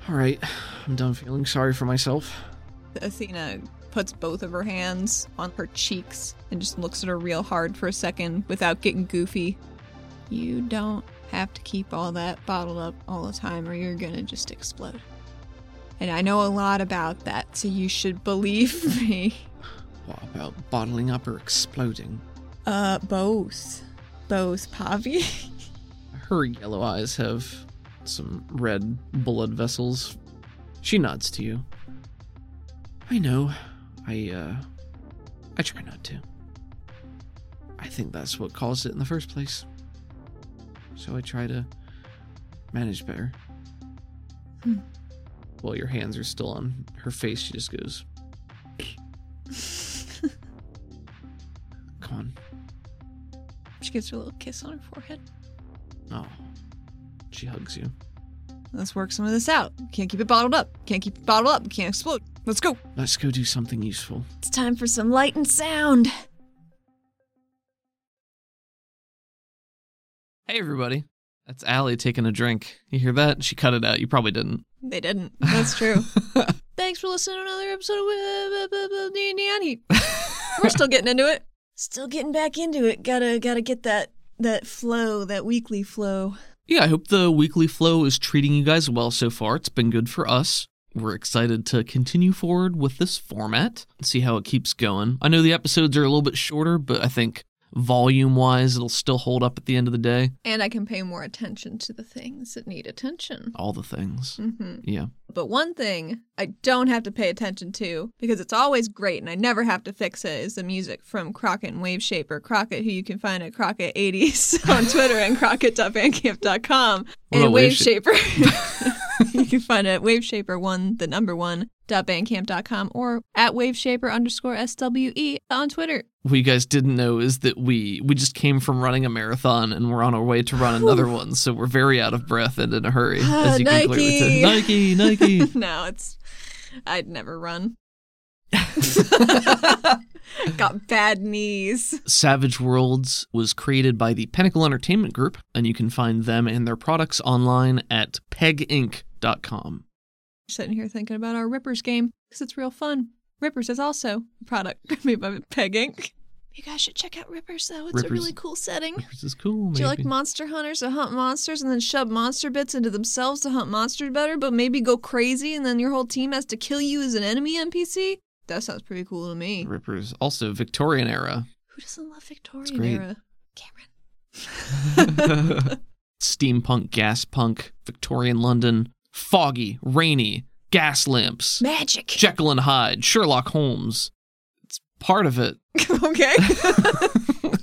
Alright, I'm done feeling sorry for myself. Athena puts both of her hands on her cheeks and just looks at her real hard for a second without getting goofy. You don't have to keep all that bottled up all the time or you're gonna just explode. And I know a lot about that, so you should believe me. What about bottling up or exploding? Uh, both. Both, Pavi. Her yellow eyes have some red blood vessels. She nods to you. I know. I, uh. I try not to. I think that's what caused it in the first place. So I try to manage better. Hmm. While your hands are still on her face, she just goes, Come on. she gives her a little kiss on her forehead. Oh. She hugs you. Let's work some of this out. Can't keep it bottled up. Can't keep it bottled up. Can't explode. Let's go. Let's go do something useful. It's time for some light and sound. Hey, everybody. That's Allie taking a drink. You hear that? She cut it out. You probably didn't. They didn't. That's true. Thanks for listening to another episode of D&D on Heat. We're still getting into it. Still getting back into it. Gotta gotta get that that flow, that weekly flow. Yeah, I hope the weekly flow is treating you guys well so far. It's been good for us. We're excited to continue forward with this format and see how it keeps going. I know the episodes are a little bit shorter, but I think volume wise, it'll still hold up at the end of the day. And I can pay more attention to the things that need attention. All the things. hmm Yeah. But one thing I don't have to pay attention to because it's always great and I never have to fix it is the music from Crockett and Wave Shaper. Crockett, who you can find at Crockett80s on Twitter and Crockett.bandcamp.com. And Wave Wave Shaper. you can find it at Waveshaper1, the number one, dot bandcamp.com or at Waveshaper underscore SWE on Twitter. What you guys didn't know is that we we just came from running a marathon and we're on our way to run another one, so we're very out of breath and in a hurry. As you can clearly tell. Nike. Nike, Nike. no, it's. I'd never run. Got bad knees. Savage Worlds was created by the Pinnacle Entertainment Group, and you can find them and their products online at peginc.com. Sitting here thinking about our Rippers game because it's real fun. Rippers is also a product made by Peg Inc. You guys should check out Rippers though. It's a really cool setting. This is cool. Do you like monster hunters that hunt monsters and then shove monster bits into themselves to hunt monsters better, but maybe go crazy and then your whole team has to kill you as an enemy NPC? That sounds pretty cool to me. Rippers, also Victorian era. Who doesn't love Victorian great. era? Cameron. Steampunk, gas punk, Victorian London, foggy, rainy, gas lamps, Magic. Jekyll and Hyde, Sherlock Holmes. It's part of it. okay.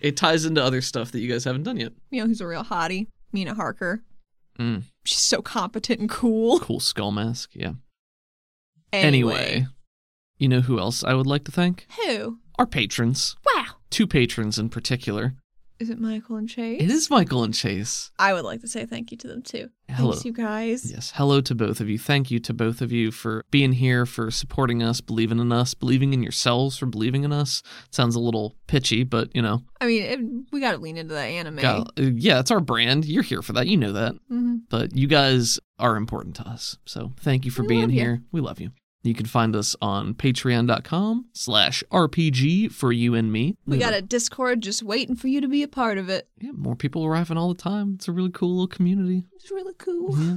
It ties into other stuff that you guys haven't done yet. you know who's a real hottie? Mina Harker. Mm, She's so competent and cool. cool skull mask, yeah. Anyway, you know who else I would like to thank? Who? Our patrons. Wow. Two patrons in particular. Is it Michael and Chase? It is Michael and Chase. I would like to say thank you to them too. Hello. Thanks, you guys. Yes, hello to both of you. Thank you to both of you for being here, for supporting us, believing in us, believing in yourselves for believing in us. Sounds a little pitchy, but you know, I mean, it, we got to lean into that anime. got- uh, yeah, it's our brand. You're here for that. You know that. hmm But you guys are important to us. So thank you for We being here. We love you. You can find us on patreon.com slash RPG for you and me. We got a Discord just waiting for you to be a part of it. Yeah, more people arriving all the time. It's a really cool little community. It's really cool. Yeah.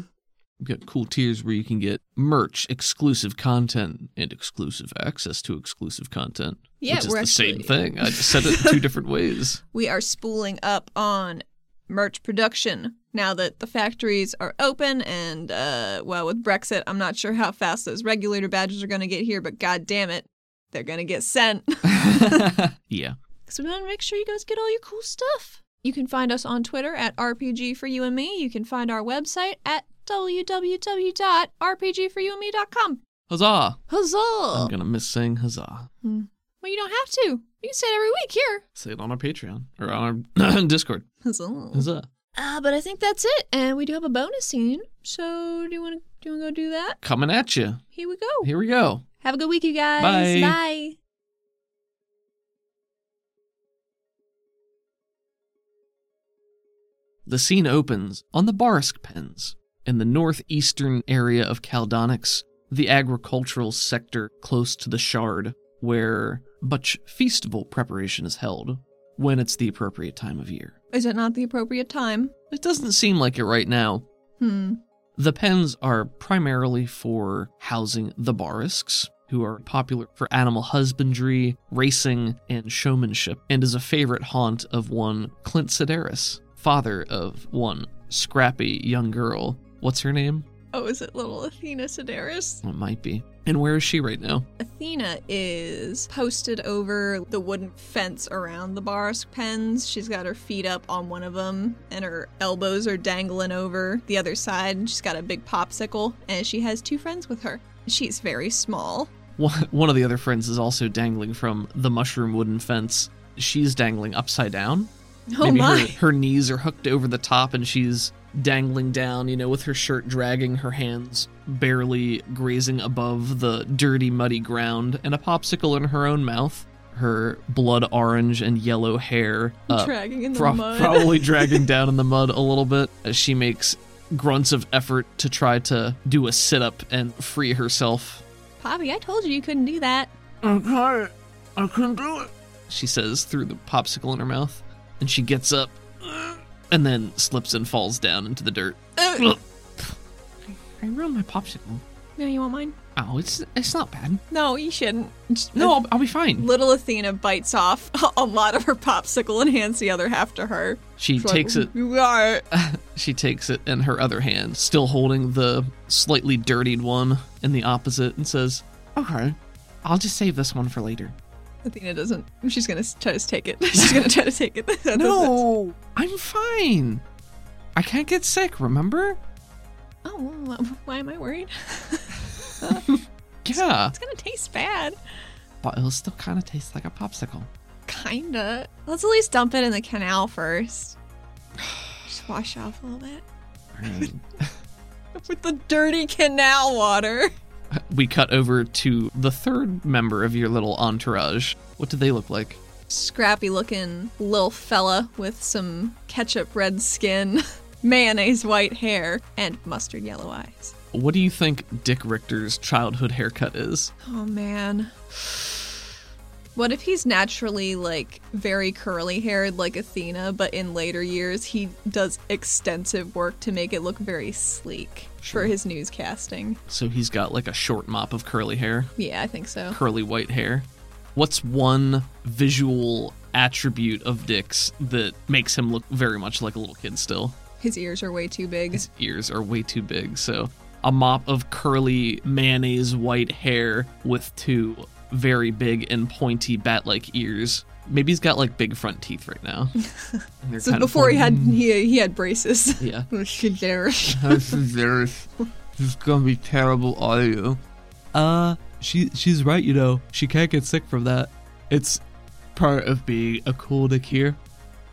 We've got cool tiers where you can get merch, exclusive content, and exclusive access to exclusive content. Yeah, which is we're the same thing. I just said it two different ways. We are spooling up on merch production now that the factories are open and uh well with Brexit I'm not sure how fast those regulator badges are going to get here but god damn it they're going to get sent yeah. So we want to make sure you guys get all your cool stuff. You can find us on Twitter at RPG for you and me. You can find our website at www.rpgforyouandme.com. Huzzah! Huzzah! I'm gonna miss saying huzzah. Well, you don't have to. You say it every week here. Say it on our Patreon or on our Discord. Huzzah. Huzzah! Uh, but I think that's it. And we do have a bonus scene. So do you want to do you want to go do that? Coming at you. Here we go. Here we go. Have a good week, you guys. Bye. Bye. The scene opens on the Barisk Pens in the northeastern area of Caldonix, the agricultural sector close to the Shard, where much festival preparation is held when it's the appropriate time of year. Is it not the appropriate time? It doesn't seem like it right now. Hmm. The pens are primarily for housing the Barisks, who are popular for animal husbandry, racing, and showmanship, and is a favorite haunt of one Clint Sedaris, father of one scrappy young girl. What's her name? Oh, is it little Athena Sedaris? It might be. And where is she right now? Athena is posted over the wooden fence around the Barisk pens. She's got her feet up on one of them, and her elbows are dangling over the other side. She's got a big popsicle, and she has two friends with her. She's very small. One one of the other friends is also dangling from the mushroom wooden fence. She's dangling upside down. Oh Maybe my! Her, her knees are hooked over the top and she's dangling down, you know, with her shirt dragging, her hands barely grazing above the dirty, muddy ground, and a popsicle in her own mouth. Her blood orange and yellow hair uh, Dragging in the pro- mud. probably dragging down in the mud a little bit as she makes grunts of effort to try to do a sit up and free herself. Poppy, I told you you couldn't do that. Okay, I couldn't do it. She says through the popsicle in her mouth, and she gets up. And then slips and falls down into the dirt. I ruined my popsicle. no, you want mine? Oh, it's it's not bad. No, you shouldn't. Just- No, I'll, I'll be fine. Little Athena bites off a lot of her popsicle and hands the other half to her. She She's takes like, it. You got it. She takes it in her other hand, still holding the slightly dirtied one in the opposite, and says, "Okay, I'll just save this one for later." Athena doesn't. She's gonna try to take it. She's gonna try to take it. That No, I'm fine. I can't get sick. Remember? Oh, well, why am I worried? Yeah, It's gonna taste bad. but it'll still kind of taste like a popsicle. Kinda. Let's at least dump it in the canal first. Just wash off a little bit. With the dirty canal water. We cut over to the third member of your little entourage. What do they look like? Scrappy looking little fella with some ketchup red skin, mayonnaise white hair, and mustard yellow eyes. What do you think Dick Richter's childhood haircut is? Oh man. What if he's naturally like very curly haired like Athena, but in later years he does extensive work to make it look very sleek Sure. for his newscasting? So he's got like a short mop of curly hair, Yeah, I think so. curly white hair. What's one visual attribute of Dick's that makes him look very much like a little kid still? His ears are way too big. His ears are way too big. So a mop of curly mayonnaise white hair with two very big and pointy bat-like ears. Maybe he's got like big front teeth right now. So before he had he, he had braces. yeah. there. this is this is gonna be terrible audio. Uh, she she's right. You know, she can't get sick from that. It's part of being a cool Nick here.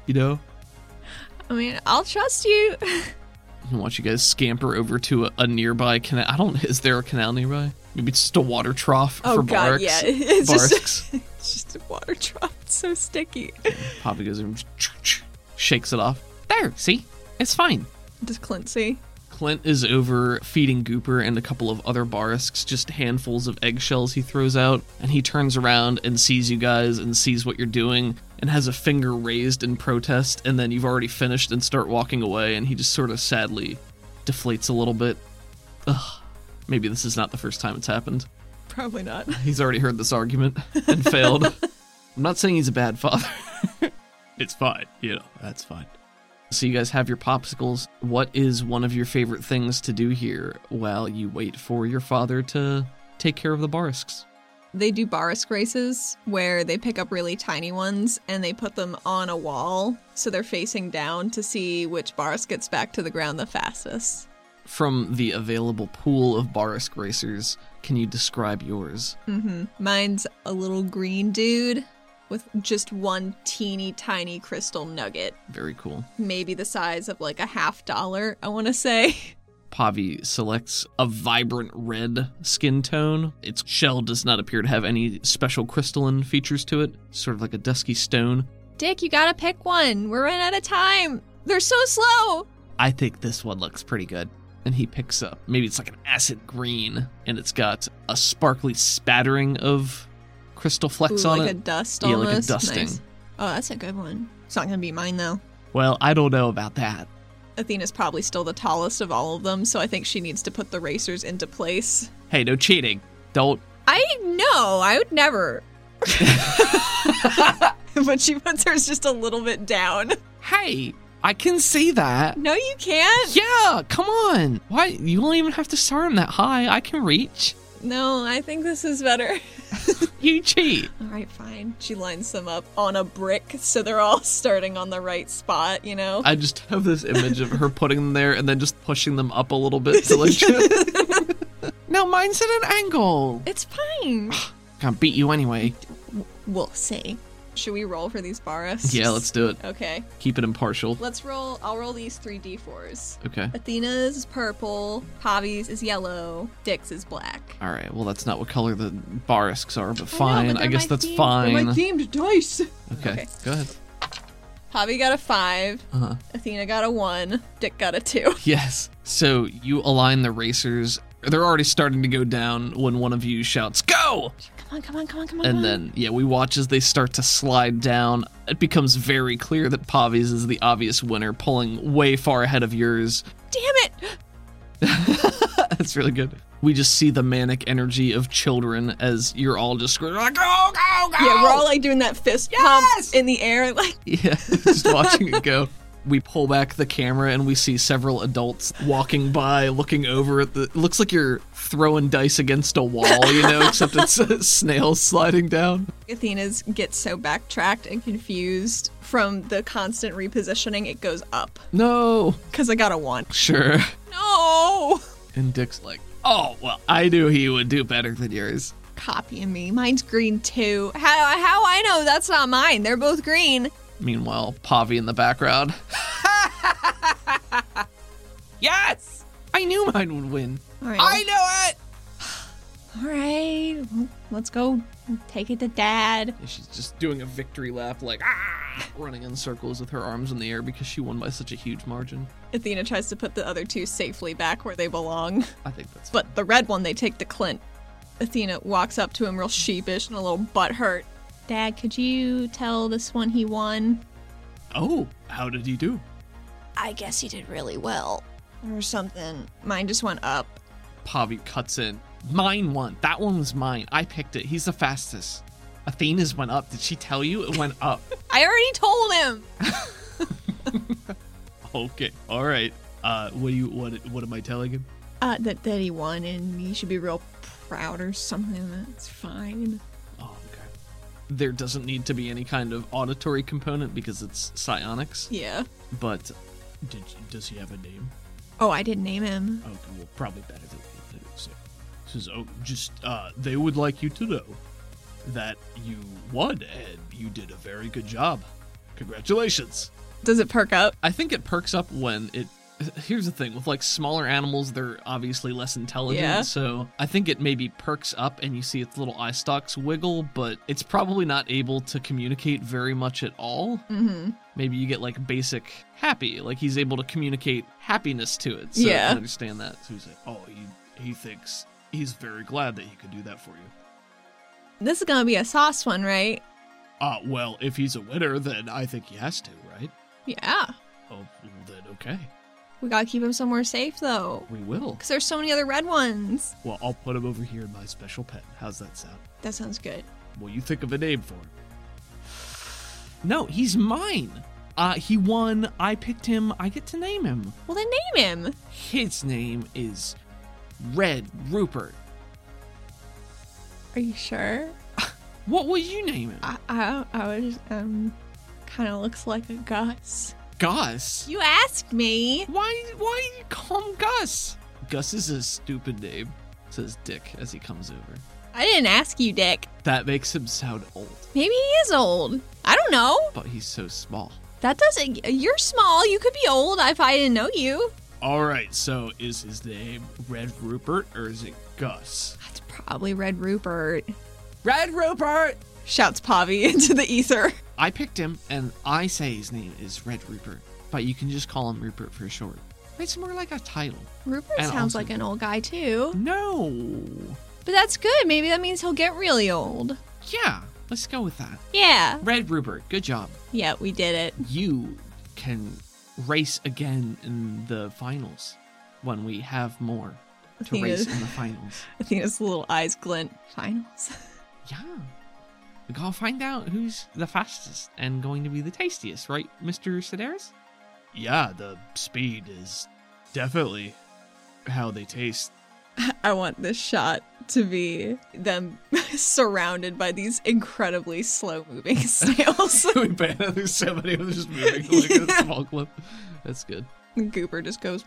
You know. I mean, I'll trust you. I want you guys scamper over to a, a nearby canal. I don't. Is there a canal nearby? Maybe it's just a water trough Oh for god, barks. yeah. It's just it's just a water drop. It's so sticky. Poppy goes and shakes it off. There, see, it's fine. Does Clint see? Clint is over feeding Gooper and a couple of other Barisks just handfuls of eggshells he throws out, and he turns around and sees you guys and sees what you're doing and has a finger raised in protest, and then you've already finished and start walking away, and he just sort of sadly deflates a little bit. Ugh. Maybe this is not the first time it's happened. Probably not. He's already heard this argument and failed. I'm not saying he's a bad father. it's fine, you know, that's fine. So you guys have your popsicles. What is one of your favorite things to do here while you wait for your father to take care of the barisks? They do barisk races where they pick up really tiny ones and they put them on a wall so they're facing down to see which barisk gets back to the ground the fastest. From the available pool of barisk racers, can you describe yours? hmm Mine's a little green dude with just one teeny tiny crystal nugget, Very cool. maybe the size of like a half dollar, I want to say. Pavi selects a vibrant red skin tone. Its shell does not appear to have any special crystalline features to it, sort of like a dusky stone. Dick, you gotta pick one. We're running out of time. They're so slow. I think this one looks pretty good. And he picks up, maybe it's like an acid green, and it's got a sparkly spattering of crystal flecks Ooh, on like it. a dust Yeah, like a almost. dusting. Nice. Oh, that's a good one. It's not gonna be mine though. Well, I don't know about that. Athena's probably still the tallest of all of them, so I think she needs to put the racers into place. Hey, no cheating. Don't. I know, I would never. but she puts hers just a little bit down. Hey, I can see that. No, you can't. Yeah, come on. Why? You don't even have to start them that high. I can reach. No, I think this is better. You cheat. All right, fine. She lines them up on a brick so they're all starting on the right spot, you know? I just have this image of her putting them there and then just pushing them up a little bit to like. no, mine's at an angle. it's fine. Can't beat you anyway. We'll see. Should we roll for these baras? Yeah, let's do it. Okay. Keep it impartial. Let's roll. I'll roll these three d4s. Okay. Athena's is purple, Pavi's is yellow, Dick's is black. All right. Well, that's not what color the barisks are, but I know, fine. but I, guess that's theme- fine. They're my themed dice. okay. Okay. Go ahead. Javi got a five, Uh huh. Athena got a one, Dick got a two. Yes. So you align the racers. They're already starting to go down when one of you shouts, Go! Come on, come on, come on, come on. And then, yeah, we watch as they start to slide down. It becomes very clear that Pavi's is the obvious winner, pulling way far ahead of yours. damn it! That's really good. We just see the manic energy of children as you're all just screaming, like, go, go, go! Yeah, we're all like doing that fist pump in the air, like Yeah, just watching it go. We pull back the camera and we see several adults walking by, looking over at the. It looks like you're throwing dice against a wall, you know, except it's a snail sliding down. Athena's gets so backtracked and confused from the constant repositioning. It goes up No, because I got a one. sure. No, And Dick's like, oh, well, I knew he would do better than yours. copying me. Mine's green too. How how I know that's not mine? They're both green. Meanwhile, Pavi in the background. yes! I knew mine would win. All right, I know it! all right. well, Let's go. Take it to Dad. And she's just doing a victory lap, like, ah! Running in circles with her arms in the air because she won by such a huge margin. Athena tries to put the other two safely back where they belong. I think that's But the red one they take to Clint. Athena walks up to him real sheepish and a little butt hurt. Dad, could you tell this one he won? Oh, how did he do? I guess he did really well. Or something. Mine just went up. Pavi cuts in. Mine won. That one was mine. I picked it. He's the fastest. Athena's went up. Did she tell you it went up? I already told him. okay. All right. Uh, what do you what what am I telling him? Uh, that, that he won and he should be real proud or something. That's fine. Oh, okay. There doesn't need to be any kind of auditory component because it's psionics. Yeah. But did does he have a name? Oh, I didn't name him. Okay, well, probably better than than it so. Says, oh, just uh, they would like you to know that you won and you did a very good job. Congratulations. Does it perk up? I think it perks up when it. Here's the thing with like smaller animals, they're obviously less intelligent. Yeah. So I think it maybe perks up and you see its little eye stalks wiggle, but it's probably not able to communicate very much at all. Mm-hmm. Maybe you get like basic happy, like he's able to communicate happiness to it. So Yeah. I understand that. So he's like, oh, he he thinks he's very glad that he could do that for you. This is gonna be a sauce one, right? Uh, well, if he's a winner, then I think he has to, right? Yeah. Oh, then okay, We gotta keep him somewhere safe though. we will. Because there's so many other red ones. Well, I'll put him over here in my special pen. How's that sound? That sounds good. Well, you think of a name for him. No, he's mine. Uh, he won. I picked him. I get to name him. Well, then name him. His name is Red Rupert. Are you sure? What would you name him? I, I, I was, um, kind of looks like a Gus. Gus. You asked me. Why? Why you call him Gus? Gus is a stupid name. Says Dick as he comes over. I didn't ask you, Dick. That makes him sound old, Maybe he is old. I don't know. but he's so small. That doesn't. You're small. You could be old if I didn't know you. All right. So is his name Red Rupert or is it Gus? That's probably Red Rupert. Red Rupert. Shouts Pavi into the ether. I picked him, and I say his name is Red Rupert, but you can just call him Rupert for short. It's more like a title. Rupert And sounds also- like an old guy too. No. But that's good. Maybe that means he'll get really old. Yeah, let's go with that. Yeah. Red Rupert, good job. Yeah, we did it. You can race again in the finals when we have more to Athena- race in the finals. Athena's little eyes glint. Finals. Yeah. We gotta find out who's the fastest and going to be the tastiest, right, Mr. Sedaris? Yeah, the speed is definitely how they taste. I want this shot to be them surrounded by these incredibly slow moving snails. we ban there's so many of them just moving like a small clip. That's good. And Gooper just goes,